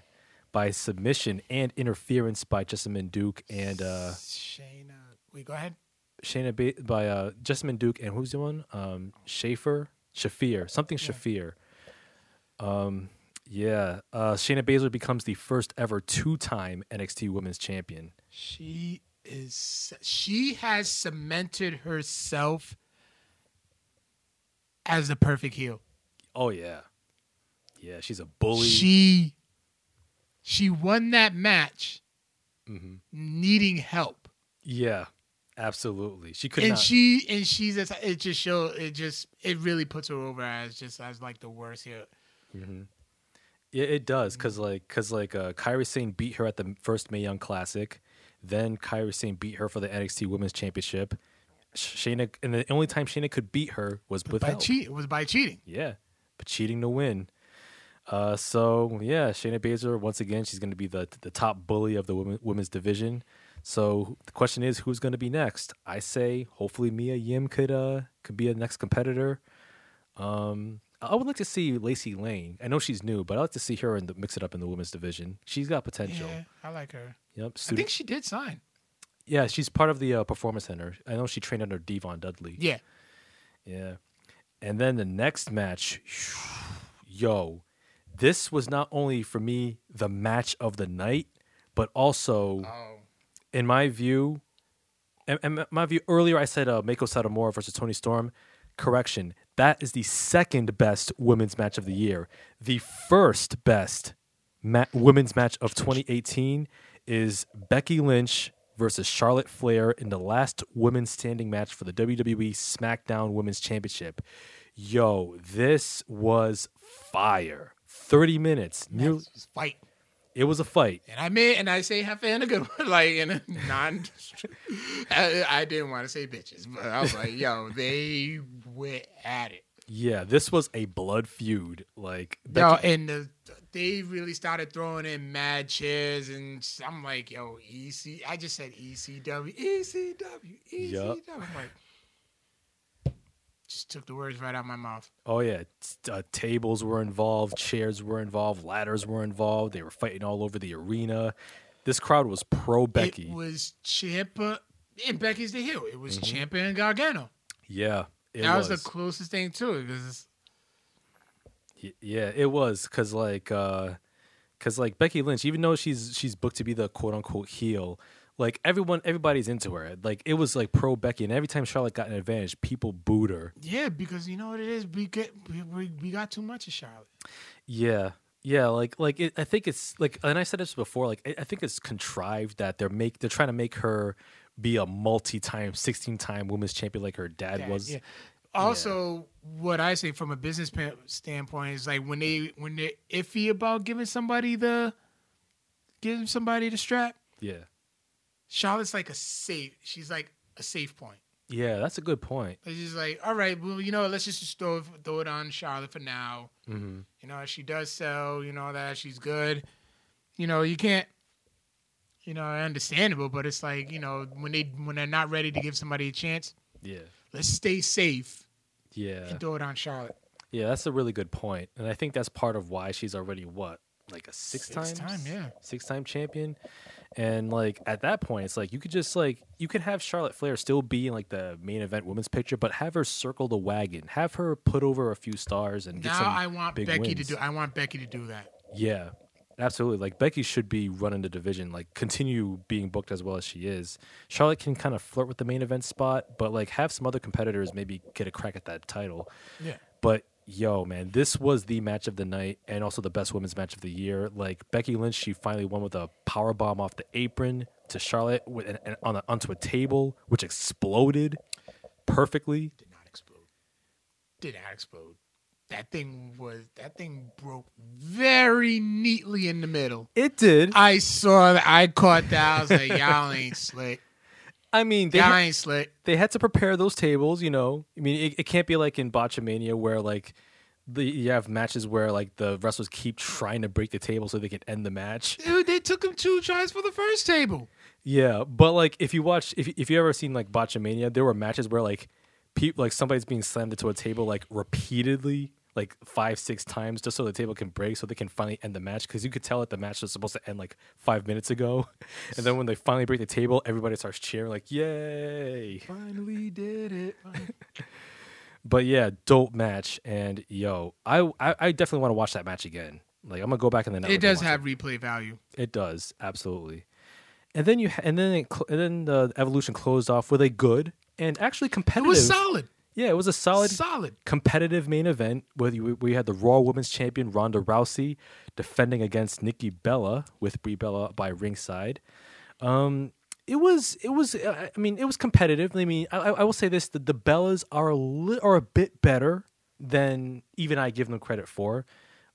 by submission and interference by Jessamyn Duke and uh, Shayna. Wait, go ahead. Shayna ba- by uh, Jessamyn Duke and who's the one? Um, Schaefer, Shafir, something Shafir. Um, yeah, uh, Shayna Baszler becomes the first ever two-time NXT Women's Champion. She is. She has cemented herself as the perfect heel. Oh yeah, yeah, she's a bully. She. She won that match, Mhm. needing help. Yeah, absolutely. She could and not. she and she's just, it just show it just it really puts her over as just as like the worst heel. Yeah, it does because like because like uh, Kairi Sane beat her at the first Mae Young Classic, then Kairi Sane beat her for the NXT Women's Championship. Shayna and the only time Shayna could beat her was with by cheat it was by cheating. Yeah, but cheating to win. Uh, so yeah, Shayna Baszler once again she's going to be the the top bully of the women, women's division. So the question is, who's going to be next? I say hopefully Mia Yim could uh could be a next competitor. Um, I would like to see Lacey Lane. I know she's new, but I'd like to see her and mix it up in the women's division. She's got potential. Yeah, I like her. Yep. I think she did sign. yeah, she's part of the uh, performance center. I know she trained under D-Von Dudley. Yeah. Yeah. And then the next match, yo, this was not only for me the match of the night, but also Oh. In my view, in, in my view, earlier I said uh, Meiko Satomura versus Toni Storm. Correction. That is the second best women's match of the year. The first best ma- women's match of 2018 is Becky Lynch versus Charlotte Flair in the last women's standing match for the WWE SmackDown Women's Championship. Yo, this was fire. 30 minutes. Near, This was fight. It was a fight. And I made, and I say half in a good one, like in a non. I, I didn't want to say bitches, but I was like, yo, they went at it. Yeah, this was a blood feud. Like Yo, Becky- and the, they really started throwing in mad chairs, and I'm like, yo, EC. I just said ECW, ECW, ECW. Yup. I'm like, just took the words right out of my mouth. Oh yeah, uh, tables were involved, chairs were involved, ladders were involved. They were fighting all over the arena. This crowd was pro Becky. It was Ciampa, and Becky's the heel. It was Ciampa and Gargano. yeah, it that was. was. the closest thing to it because yeah, it was because like because like Becky Lynch, even though she's she's booked to be the quote unquote heel, like everyone everybody's into her. Like it was like pro Becky, and every time Charlotte got an advantage, people booed her. yeah, because you know what it is. We get we, we, got too much of Charlotte. Yeah. Yeah, like like it, I think it's like, and I said this before. Like I think it's contrived that they're make they're trying to make her be a multi-time, sixteen-time women's champion like her dad That- was. yeah. Also, what I say from a business standpoint is like when they when they're iffy about giving somebody the giving somebody the strap. yeah, Charlotte's like a safe. She's like a safe point. yeah. That's a good point. It's just like, all right, well, you know, let's just, throw it- throw it on Charlotte for now. hmm You know, she does sell. You know that she's good. You know, you can't. You know, understandable, but it's like you know when they when they're not ready to give somebody a chance, Yeah, let's stay safe yeah, and throw it on Charlotte. yeah. That's a really good point, and I think that's part of why she's already what like a six, Six times time, yeah. six time champion. And like at that point, it's like you could just like you could have Charlotte Flair still be in like the main event women's picture, but have her circle the wagon, have her put over a few stars and get Now some I want Becky wins. to do. I want Becky to do that. Yeah, absolutely. Like Becky should be running the division, like continue being booked as well as she is. Charlotte can kind of flirt with the main event spot, but like have some other competitors maybe get a crack at that title. Yeah. But yo, man, this was the match of the night and also the best women's match of the year. Like Becky Lynch, she finally won with a power bomb off the apron to Charlotte with and, and on a, onto a table, which exploded perfectly. Did not explode. Did not explode. That thing was. That thing broke very neatly in the middle. It did. I saw that. I caught that. I was like, y'all ain't slick. I mean, they Y'all ha- ain't slick. they had to prepare those tables, you know. I mean, it, it can't be like in Botchamania where like the you have matches where like the wrestlers keep trying to break the table so they can end the match. Dude, they took him two tries for the first table. Yeah, but like if you watch if if you ever seen like Botchamania, there were matches where like people like somebody's being slammed into a table like repeatedly like five six times just so the table can break so they can finally end the match because you could tell that the match was supposed to end like five minutes ago and then when they finally break the table everybody starts cheering like yay Finally did it. But yeah, dope match, and yo, I I, I definitely want to watch that match again. Like I'm gonna go back in the network. It does have replay value. it. it does absolutely. And then you ha- and then it and then the evolution closed off with a good and actually competitive. It was solid. Yeah, it was a solid, Solid. competitive main event where we, we had the Raw Women's Champion Ronda Rousey defending against Nikki Bella with Brie Bella by ringside. Um, it was it was uh, I mean it was competitive. I mean I, I I will say this: the, the Bellas are a li- are a bit better than even I give them credit for.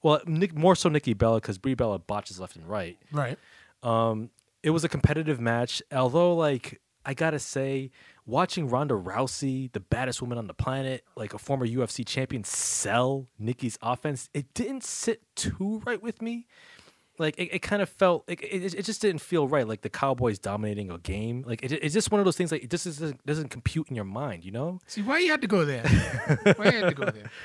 Well, Nick, more so Nikki Bella because Brie Bella botches left and right. Right. Um, it was a competitive match, although like I gotta say, watching Ronda Rousey, the baddest woman on the planet, like a former UFC champion, sell Nikki's offense, it didn't sit too right with me. Like it, it kind of felt like it, it just didn't feel right. Like the Cowboys dominating a game. Like it, it's just one of those things. Like it just doesn't, doesn't compute in your mind, you know? See, why you had to go there? why you had to go there?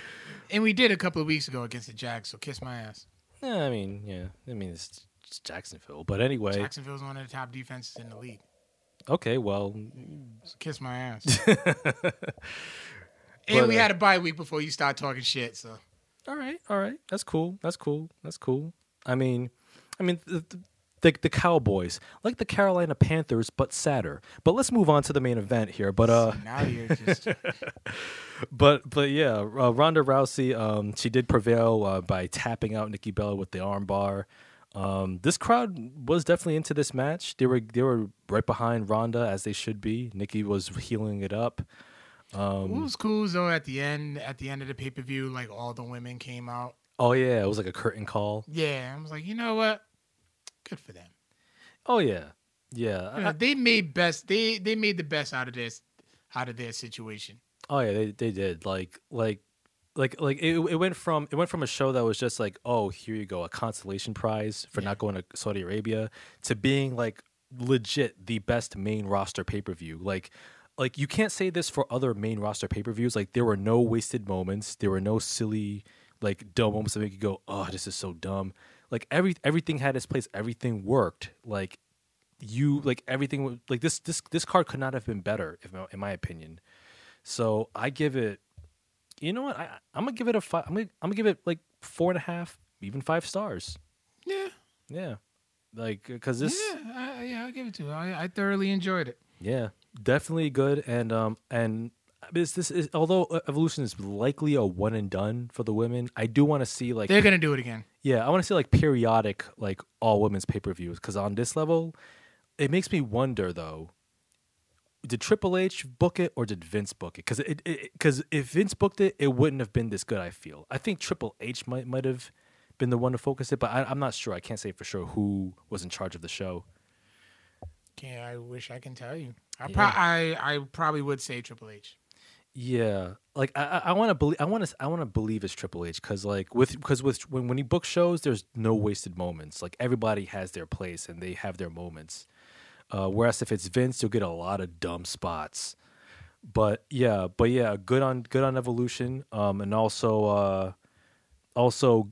And we did a couple of weeks ago against the Jags, so kiss my ass. Yeah, I mean, yeah, I mean it's, it's Jacksonville, but anyway, Jacksonville's one of the top defenses in the league. Okay, well, kiss my ass. and But, we uh, had a bye week before you start talking shit. So All right, all right. That's cool. That's cool. That's cool. I mean, I mean, the, the, the Cowboys, like the Carolina Panthers, but sadder. But let's move on to the main event here. But uh, now you're just but but yeah, uh, Ronda Rousey, um, she did prevail uh, by tapping out Nikki Bella with the armbar. Um, this crowd was definitely into this match. They were they were right behind Ronda as they should be. Nikki was healing it up. it was cool though. At the end, at the end of the pay per view, like all the women came out. Oh yeah, it was like a curtain call. Yeah, I was like, you know what? Good for them. Oh yeah, yeah. You know, they made best. They they made the best out of this, out of their situation. Oh yeah, they they did. Like like like like it, it went from it went from a show that was just like oh here you go a consolation prize for Yeah. not going to Saudi Arabia to being like legit the best main roster pay per view. Like like you can't say this for other main roster pay per views. Like there were no wasted moments. There were no silly like dumb moments that make you go oh this is so dumb. Like every everything had its place. Everything worked. Like you like everything like this this this card could not have been better if, in my opinion. So I give it. You know what? I, I'm gonna give it a five. I'm gonna, I'm gonna give it like four and a half, even five stars. Yeah, Yeah, like because this. yeah, I, yeah. I'll give it to you. I, I thoroughly enjoyed it. Yeah, definitely good. And um and this this is although Evolution is likely a one and done for the women. I do want to see like They're gonna do it again. yeah, I want to see like periodic like all women's pay per views because on this level, it makes me wonder though. Did Triple H book it or did Vince book it? Because it because if Vince booked it, it wouldn't have been this good. I feel. I think Triple H might might have been the one to focus it, but I, I'm not sure. I can't say for sure who was in charge of the show. Okay, I wish I can tell you. I Yeah. pro- I I probably would say Triple H. Yeah, like I, I want to believe. I want to. I want to believe it's Triple H because, like, with because with when when he books shows, there's no wasted moments. Like everybody has their place and they have their moments. Uh, whereas if it's Vince, you'll get a lot of dumb spots. But yeah, but yeah, good on good on Evolution. Um, and also, uh, also,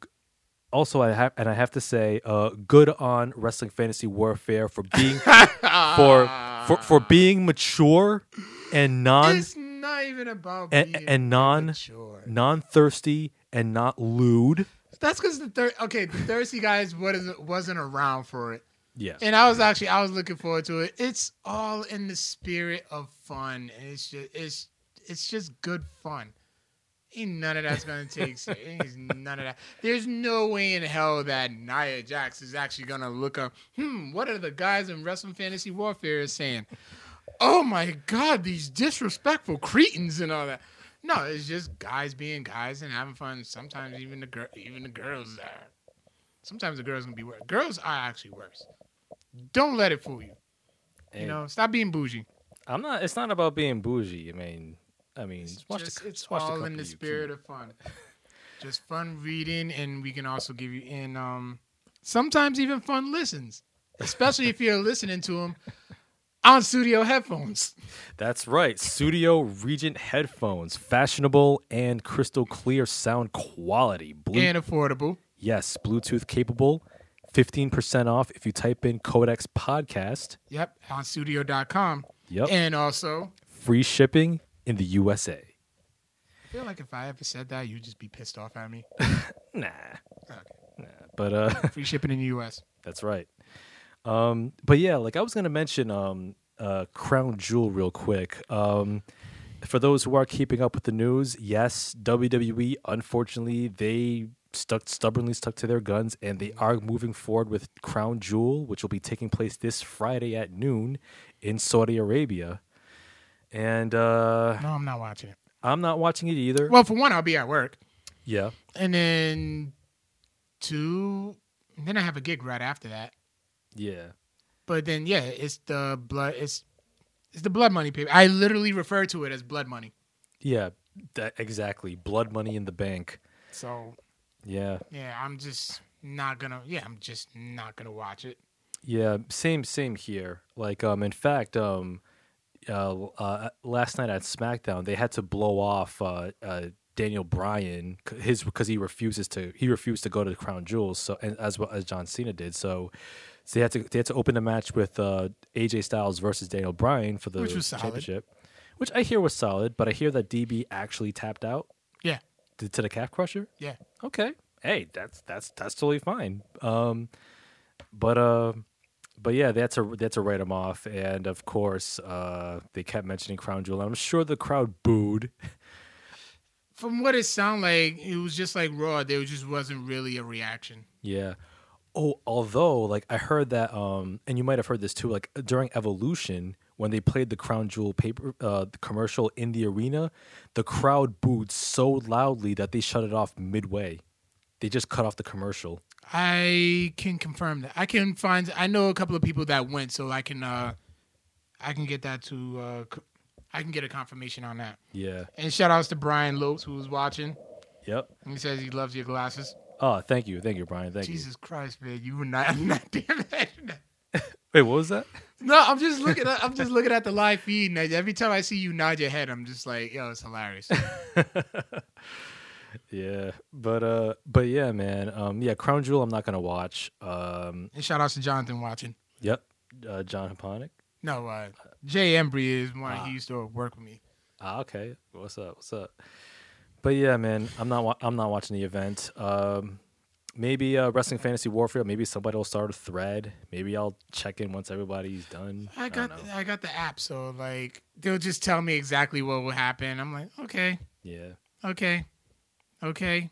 also, I have and I have to say, uh, good on Wrestling Fantasy Warfare for being for for for being mature and non It's not even about and, and non mature. non thirsty and not lewd. That's because the thir- okay, the thirsty guys wasn't wasn't around for it, Yeah, and I was actually I was looking forward to it. It's all in the spirit of fun, and it's just it's it's just good fun. Ain't none of that's gonna take. ain't none of that. There's no way in hell that Nia Jax is actually gonna look up. Hmm, what are the guys in Wrestling Fantasy Warfare is saying? Oh my God, these disrespectful cretins and all that. No, it's just guys being guys and having fun. Sometimes even the girl, even the girls are. Sometimes the girls can be worse. Girls are actually worse. Don't let it fool you. You know, stop being bougie. I'm not. It's not about being bougie. I mean, I mean, It's, watch just, the, it's watch all the in the spirit keep. of fun. Just fun reading, and we can also give you in um sometimes even fun listens, especially if you're listening to them on studio headphones. That's right. Studio Regent headphones, fashionable and crystal clear sound quality. Blue, and affordable. yes, Bluetooth capable. Fifteen percent off if you type in Codex Podcast. Yep, on studio.com. Yep. And also, Free shipping in the USA. I feel like if I ever said that, you'd just be pissed off at me. Nah, Okay. nah. But uh. Free shipping in the US. That's right. Um, but yeah, like I was gonna mention um, uh, Crown Jewel real quick. Um, for those who are keeping up with the news, yes, WWE unfortunately they stuck stubbornly stuck to their guns and they are moving forward with Crown Jewel, which will be taking place this Friday at noon in Saudi Arabia. And uh, No, I'm not watching it. I'm not watching it either. Well, for one, I'll be at work. yeah, And then two, then I have a gig right after that. yeah, But then, yeah, it's the blood. It's it's the blood money paper. I literally refer to it as blood money. yeah. That exactly. Blood money in the bank. So Yeah. yeah, I'm just not gonna. Yeah, I'm just not gonna watch it. Yeah, same same here. Like um in fact um uh, uh last night at SmackDown they had to blow off uh uh Daniel Bryan his because he refuses to he refused to go to the Crown Jewels so and as well as John Cena did so so they had to they had to open the match with uh AJ Styles versus Daniel Bryan for the Which was solid. championship which I hear was solid but I hear that DB actually tapped out Yeah, to, to the calf crusher yeah. okay hey that's that's that's totally fine um but uh but yeah, that's a that's a write him off, and of course, uh, they kept mentioning Crown Jewel. And I'm sure the crowd booed. From what it sounded like, it was just like Raw. There just wasn't really a reaction. Yeah. Oh, although like I heard that, um, and you might have heard this too. Like during Evolution, when they played the Crown Jewel paper uh, commercial in the arena, the crowd booed so loudly that they shut it off midway. They just cut off the commercial. I can confirm that. I can find. I know a couple of people that went, so I can. uh I can get that to. uh I can get a confirmation on that. Yeah. And shout outs to Brian Lopes who was watching. Yep. He says he loves your glasses. Oh, thank you, thank you, Brian. Thank you. Jesus Christ, man, you were not. I'm not damn it. Wait, what was that? No, I'm just looking. At, I'm just looking at the live feed, and every time I see you nod your head, I'm just like, yo, it's hilarious. Yeah, but uh, but yeah, man. Um, yeah, Crown Jewel. I'm not gonna watch. Um, and shout outs to Jonathan watching. yep. Uh, John Haponic. No, uh, Jay Embry is one. Ah. He used to work with me. Ah, okay. What's up? What's up? But yeah, man, I'm not. Wa- I'm not watching the event. Um, maybe uh, Wrestling Fantasy Warfare. Maybe somebody will start a thread. Maybe I'll check in once everybody's done. I got don't. I got the app, so like they'll just tell me exactly what will happen. I'm like, okay, Yeah, okay, okay,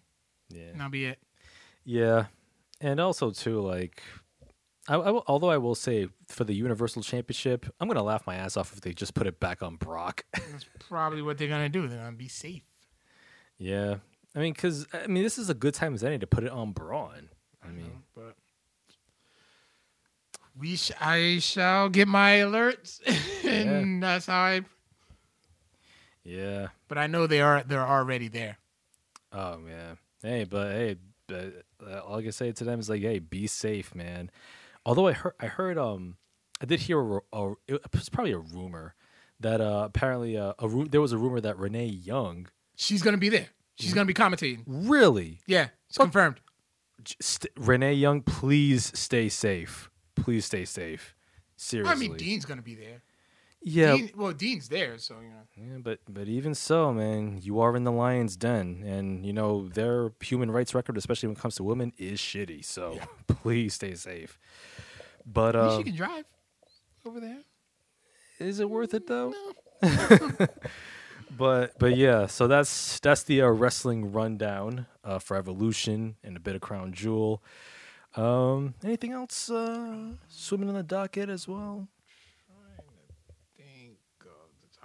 yeah, and that'll be it. yeah. And also too, like, I, I although I will say for the Universal Championship, I'm gonna laugh my ass off if they just put it back on Brock. That's probably what they're gonna do. They're gonna be safe. yeah, I mean, because I mean, this is a good time as any to put it on Braun. I mean, but we sh- I shall get my alerts, and that's how I. yeah. But I know they are they're already there. Oh man. Hey, but hey, but, uh, all I can say to them is like, hey, be safe, man. Although I heard, I heard, um, I did hear a, a it was probably a rumor that uh, apparently uh, a ru- there was a rumor that Renee Young She's gonna be there. She's gonna be commentating. really Yeah, it's Fuck. confirmed. Renee Young, please stay safe. Please stay safe. Seriously. I mean, Dean's gonna be there. yeah, Dean, well, Dean's there, so you know. Yeah, but but even so, man, you are in the lion's den, and you know their human rights record, especially when it comes to women, is shitty. So please stay safe. But uh, she can drive over there. is it worth it though? No. But but yeah, so that's that's the uh, wrestling rundown uh, for Evolution and a bit of Crown Jewel. Um, anything else uh, swimming in the docket as well? Thank God.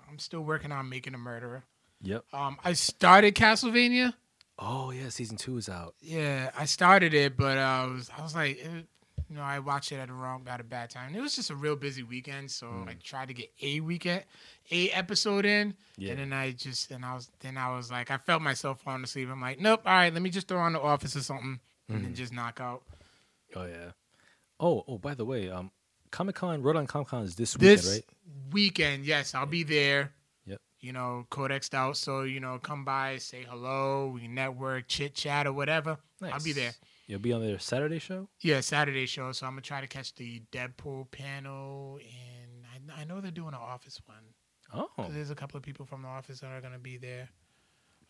I'm still working on making a murderer. Yep. Um, I started Castlevania. Oh yeah, season two is out. Yeah, I started it, but uh, I was I was like, it, you know, I watched it at a wrong at a bad time. It was just a real busy weekend, so I tried to get a weekend, a episode in, Yeah. and then I just and I was then I was like, I felt myself falling asleep. I'm like, nope, all right, let me just throw on the Office or something, and then just knock out. Oh yeah. Oh oh, by the way, um, Comic Con, Rhode Island Comic Con is this weekend, This right? weekend, yes, I'll be there. Yep. You know, codexed out, so you know, come by, say hello, we network, chit chat, or whatever. Nice. I'll be there. You'll be on their Saturday show. Yeah, Saturday show. So I'm gonna try to catch the Deadpool panel, and I, I know they're doing an Office one. Oh, There's a couple of people from the Office that are gonna be there.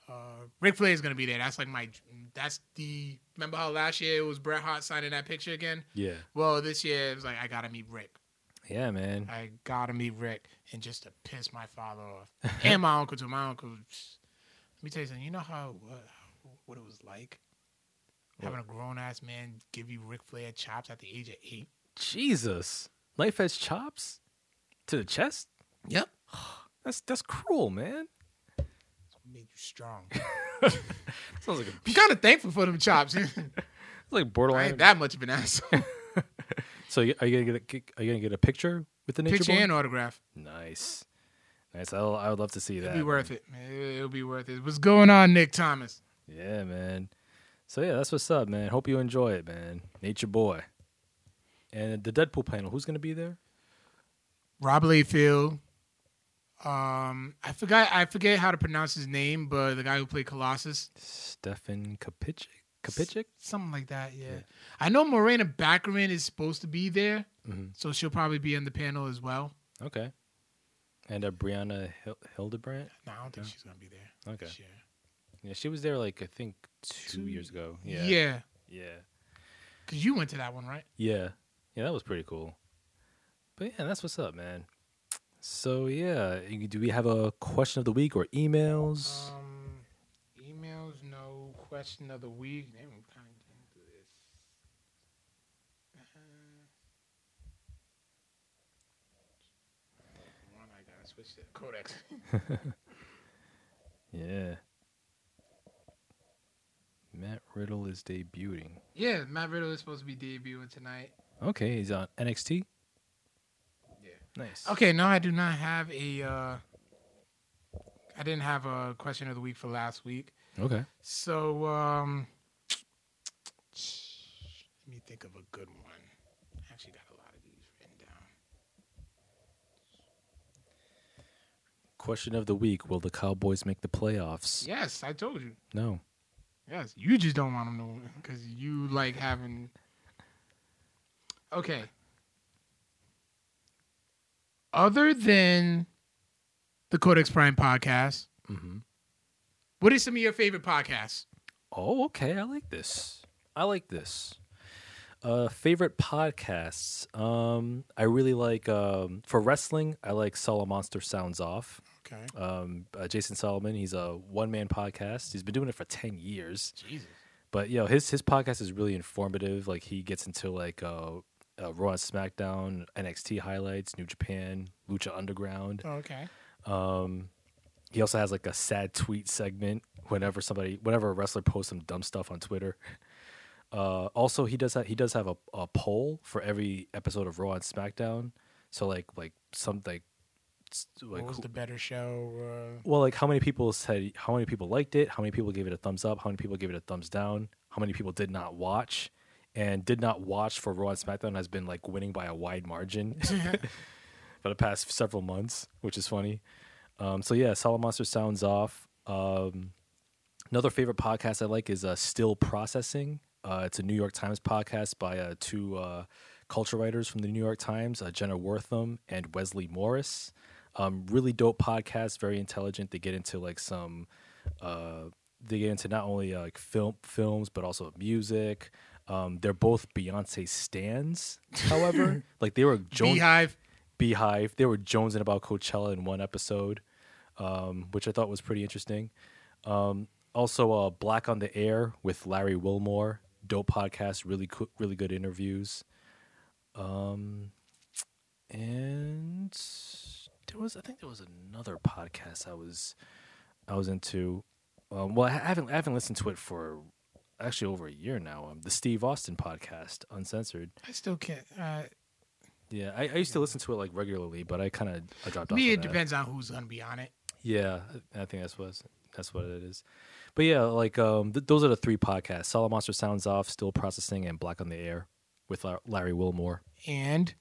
Uh, Ric Flair is gonna be there. That's like my. That's the. Remember how last year it was Bret Hart signing that picture again? yeah, Well, this year it was like I gotta meet Ric. yeah, man. I gotta meet Ric, and just to piss my father off, and my uncle too. My uncle. Let me tell you something. You know how what, what it was like having a grown ass man give you Ric Flair chops at the age of eight. Jesus, life edge chops to the chest. Yep. That's that's cruel, man. That's what made you strong. Sounds like a, I'm kind of thankful for them chops. It's like borderline. ain't that much of an asshole. so are you gonna get a, are you gonna get a picture with the nature Picture boy? and autograph. Nice, nice. I'll, I would love to see that. It'll be worth it. It'll be worth it. What's going on, Nick Thomas? Yeah, man. So yeah, that's what's up, man. Hope you enjoy it, man. Nature boy. And the Deadpool panel, who's gonna be there? Rob Liefeld. Um, I forgot. I forget how to pronounce his name, but the guy who played Colossus, Stefan Kapichik. Kapichik. something like that. Yeah, Yeah. I know Morena Baccarin is supposed to be there, Mhm. so she'll probably be on the panel as well. Okay. And uh, Brianna Hil- Hildebrandt. No, I don't think she's gonna be there. Okay. year. Yeah, she was there like I think two, Two- years ago. Yeah. yeah, Yeah. because you went to that one, right? Yeah. Yeah, that was pretty cool. But yeah, that's what's up, man. So yeah, do we have a question of the week or emails? Um, emails, no question of the week. They were kind of into this. Uh, one I gotta switch to Codex. yeah. Riddle is debuting. yeah, Matt Riddle is supposed to be debuting tonight. Okay, he's on NXT. Yeah. Nice. Okay, no, I do not have a. Uh, I didn't have a question of the week for last week. Okay. So, um, let me think of a good one. I actually got a lot of these written down. Question of the week: Will the Cowboys make the playoffs? Yes, I told you. No. Yes, you just don't want them to because you like having. Okay. Other than the Codex Prime podcast, Mm-hmm. what are some of your favorite podcasts? Oh, okay. I like this. I like this. Uh, favorite podcasts. Um, I really like um, for wrestling. I like Solomonster Sounds Off. Okay. Um, uh, Jason Solomon. He's a one man podcast. He's been doing it for ten years. Jesus. But you know, his his podcast is really informative. Like he gets into like uh, uh Raw and SmackDown, NXT highlights, New Japan, Lucha Underground. Okay. Um, he also has like a sad tweet segment whenever somebody, whenever a wrestler posts some dumb stuff on Twitter. Uh, also, he does have, he does have a, a poll for every episode of Raw and SmackDown. So like like some like like what was the better show? Uh, well like how many people said how many people liked it, how many people gave it a thumbs up, how many people gave it a thumbs down, how many people did not watch, and did not watch for Raw and SmackDown has been like winning by a wide margin for the past several months, which is funny. Um, so yeah, Solomonster sounds off. Um, another favorite podcast I like is uh, Still Processing. Uh, it's a New York Times podcast by uh, two uh, culture writers from the New York Times, uh, Jenna Wortham and Wesley Morris. Um, really dope podcast, very intelligent. They get into like some, uh, they get into not only uh, like film films but also music. Um, they're both Beyonce stands, however. like they were Jones, Beehive. Beehive. They were jonesing about Coachella in one episode, um, which I thought was pretty interesting. Um, also, uh, Black on the Air with Larry Wilmore, dope podcast, really co- really good interviews. Um, and there was, I think, there was another podcast I was, I was into. Um, well, I haven't, I haven't listened to it for actually over a year now. Um, the Steve Austin podcast, Uncensored. I still can't. Uh, Yeah, I, I used to listen to it like regularly, but I kind of I dropped off. me, it that. depends on who's gonna be on it. Yeah, I I think that's what that's what it is. But yeah, like um, th- those are the three podcasts: Solomonster Sounds Off, Still Processing, and Black on the Air with Larry Wilmore. And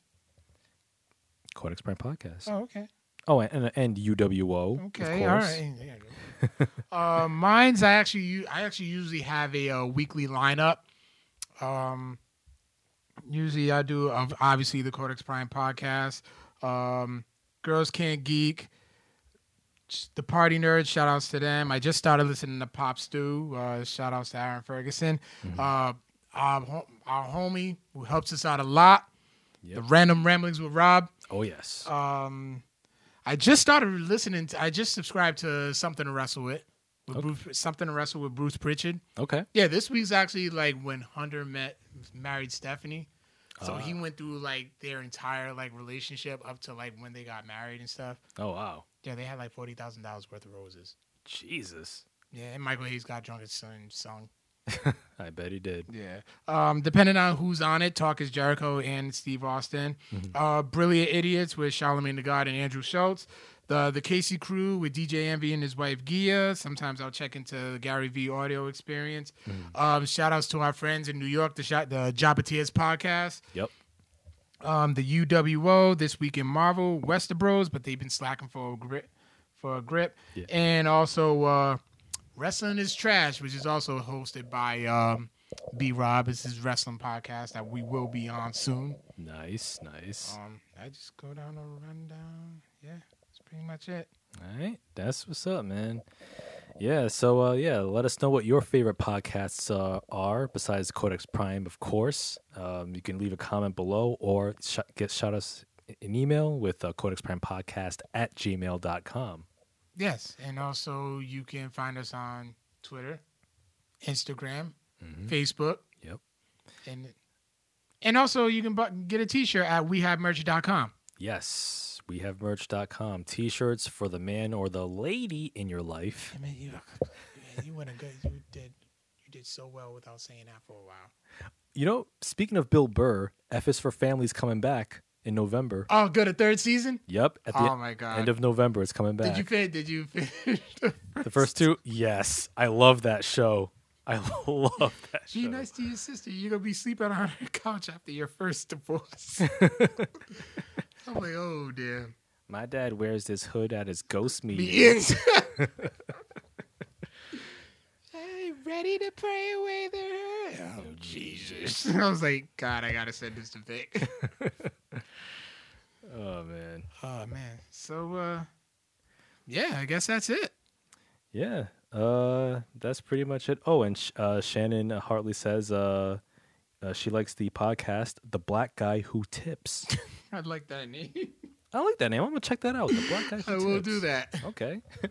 Codex Prime podcast. oh, okay, Oh, and and UWO. okay, of course. right. Yeah, uh, mine's I actually I actually usually have a, uh weekly lineup. Um, usually I do uh, obviously the Codex Prime podcast. Um, Girls Can't Geek. The Party Nerds, shout outs to them. I just started listening to Pop Stew. Uh, shout outs to Aaron Ferguson. Uh, our, our homie who helps us out a lot. Yep. The Random Ramblings with Rob. Oh yes. Um, I just started listening. To, I just subscribed to Something to Wrestle with. with Okay. Bruce, Something to Wrestle with Bruce Pritchard. okay. Yeah, this week's actually like when Hunter met married Stephanie. So Ah. he went through like their entire like relationship up to like when they got married and stuff. Oh wow. Yeah, they had like forty thousand dollars worth of roses. Jesus. Yeah, and Michael Hayes got drunk and sung. sung. I bet he did. Yeah. Um, depending on who's on it, Talk is Jericho and Steve Austin. Uh, Brilliant Idiots with Charlemagne the God and Andrew Schulz. The the Casey Crew with DJ Envy and his wife Gia. Sometimes I'll check into the Gary V audio experience. Um, shout outs to our friends in New York, the shot the Jabatiers podcast. Yep. Um, the UWO this week in Marvel, Westerbros, but they've been slacking for a grip for a grip. Yeah. And also uh Wrestling is Trash, which is also hosted by um B Rob. It's his wrestling podcast that we will be on soon. Nice. Nice. Um I just go down a rundown. Yeah, that's pretty much it. All right, that's what's up, man. Yeah, so uh, yeah, let us know what your favorite podcasts uh, are besides Codex Prime, of course. Um, you can leave a comment below or sh- get shout us an email with uh, Codex Prime Podcast at gmail.com. Yes, and also you can find us on Twitter, Instagram, mm-hmm. Facebook, Yep. and and also you can bu- get a T-shirt at wehavemerch.com. Yes, we have merch.com. T shirts for the man or the lady in your life. I mean, you you went a good. You did you did so well without saying that for a while. You know, speaking of Bill Burr, F is for Family's coming back in November. Oh, good. A third season. Yep. At the Oh my god. end of November, it's coming back. did you fin- Did you finish the the first two? Yes. I love that show. I love that show. Be nice to your sister. You're gonna be sleeping on her couch after your first divorce. I'm like, oh damn. My dad wears this hood at his ghost meeting. Meetings. hey, ready to pray away the hurt? Oh Jesus! I was like, God, I gotta send this to Vic. Oh man. oh man. So, uh, yeah, I guess that's it. Yeah. Uh, that's pretty much it. Oh, and sh- uh, Shannon Hartley says uh, uh, she likes the podcast, "The Black Guy Who Tips." I'd like that name. I like that name. I'm gonna check that out. The Black Guy Who I Tips. will do that. Okay.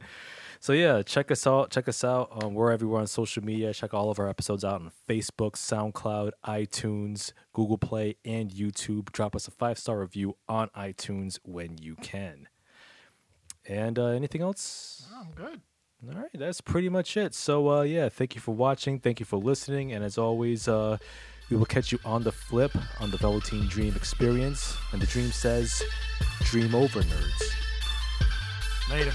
so yeah, check us out. Check us out. Um, we're everywhere on social media. Check all of our episodes out on Facebook, SoundCloud, iTunes, Google Play, and YouTube. Drop us a five star review on iTunes when you can. And uh, anything else? Oh, I'm good. All right, that's pretty much it. So uh, yeah, thank you for watching. Thank you for listening. And as always, uh, we will catch you on the flip on the Velveteen Dream Experience. And the dream says, "Dream over, nerds." Later.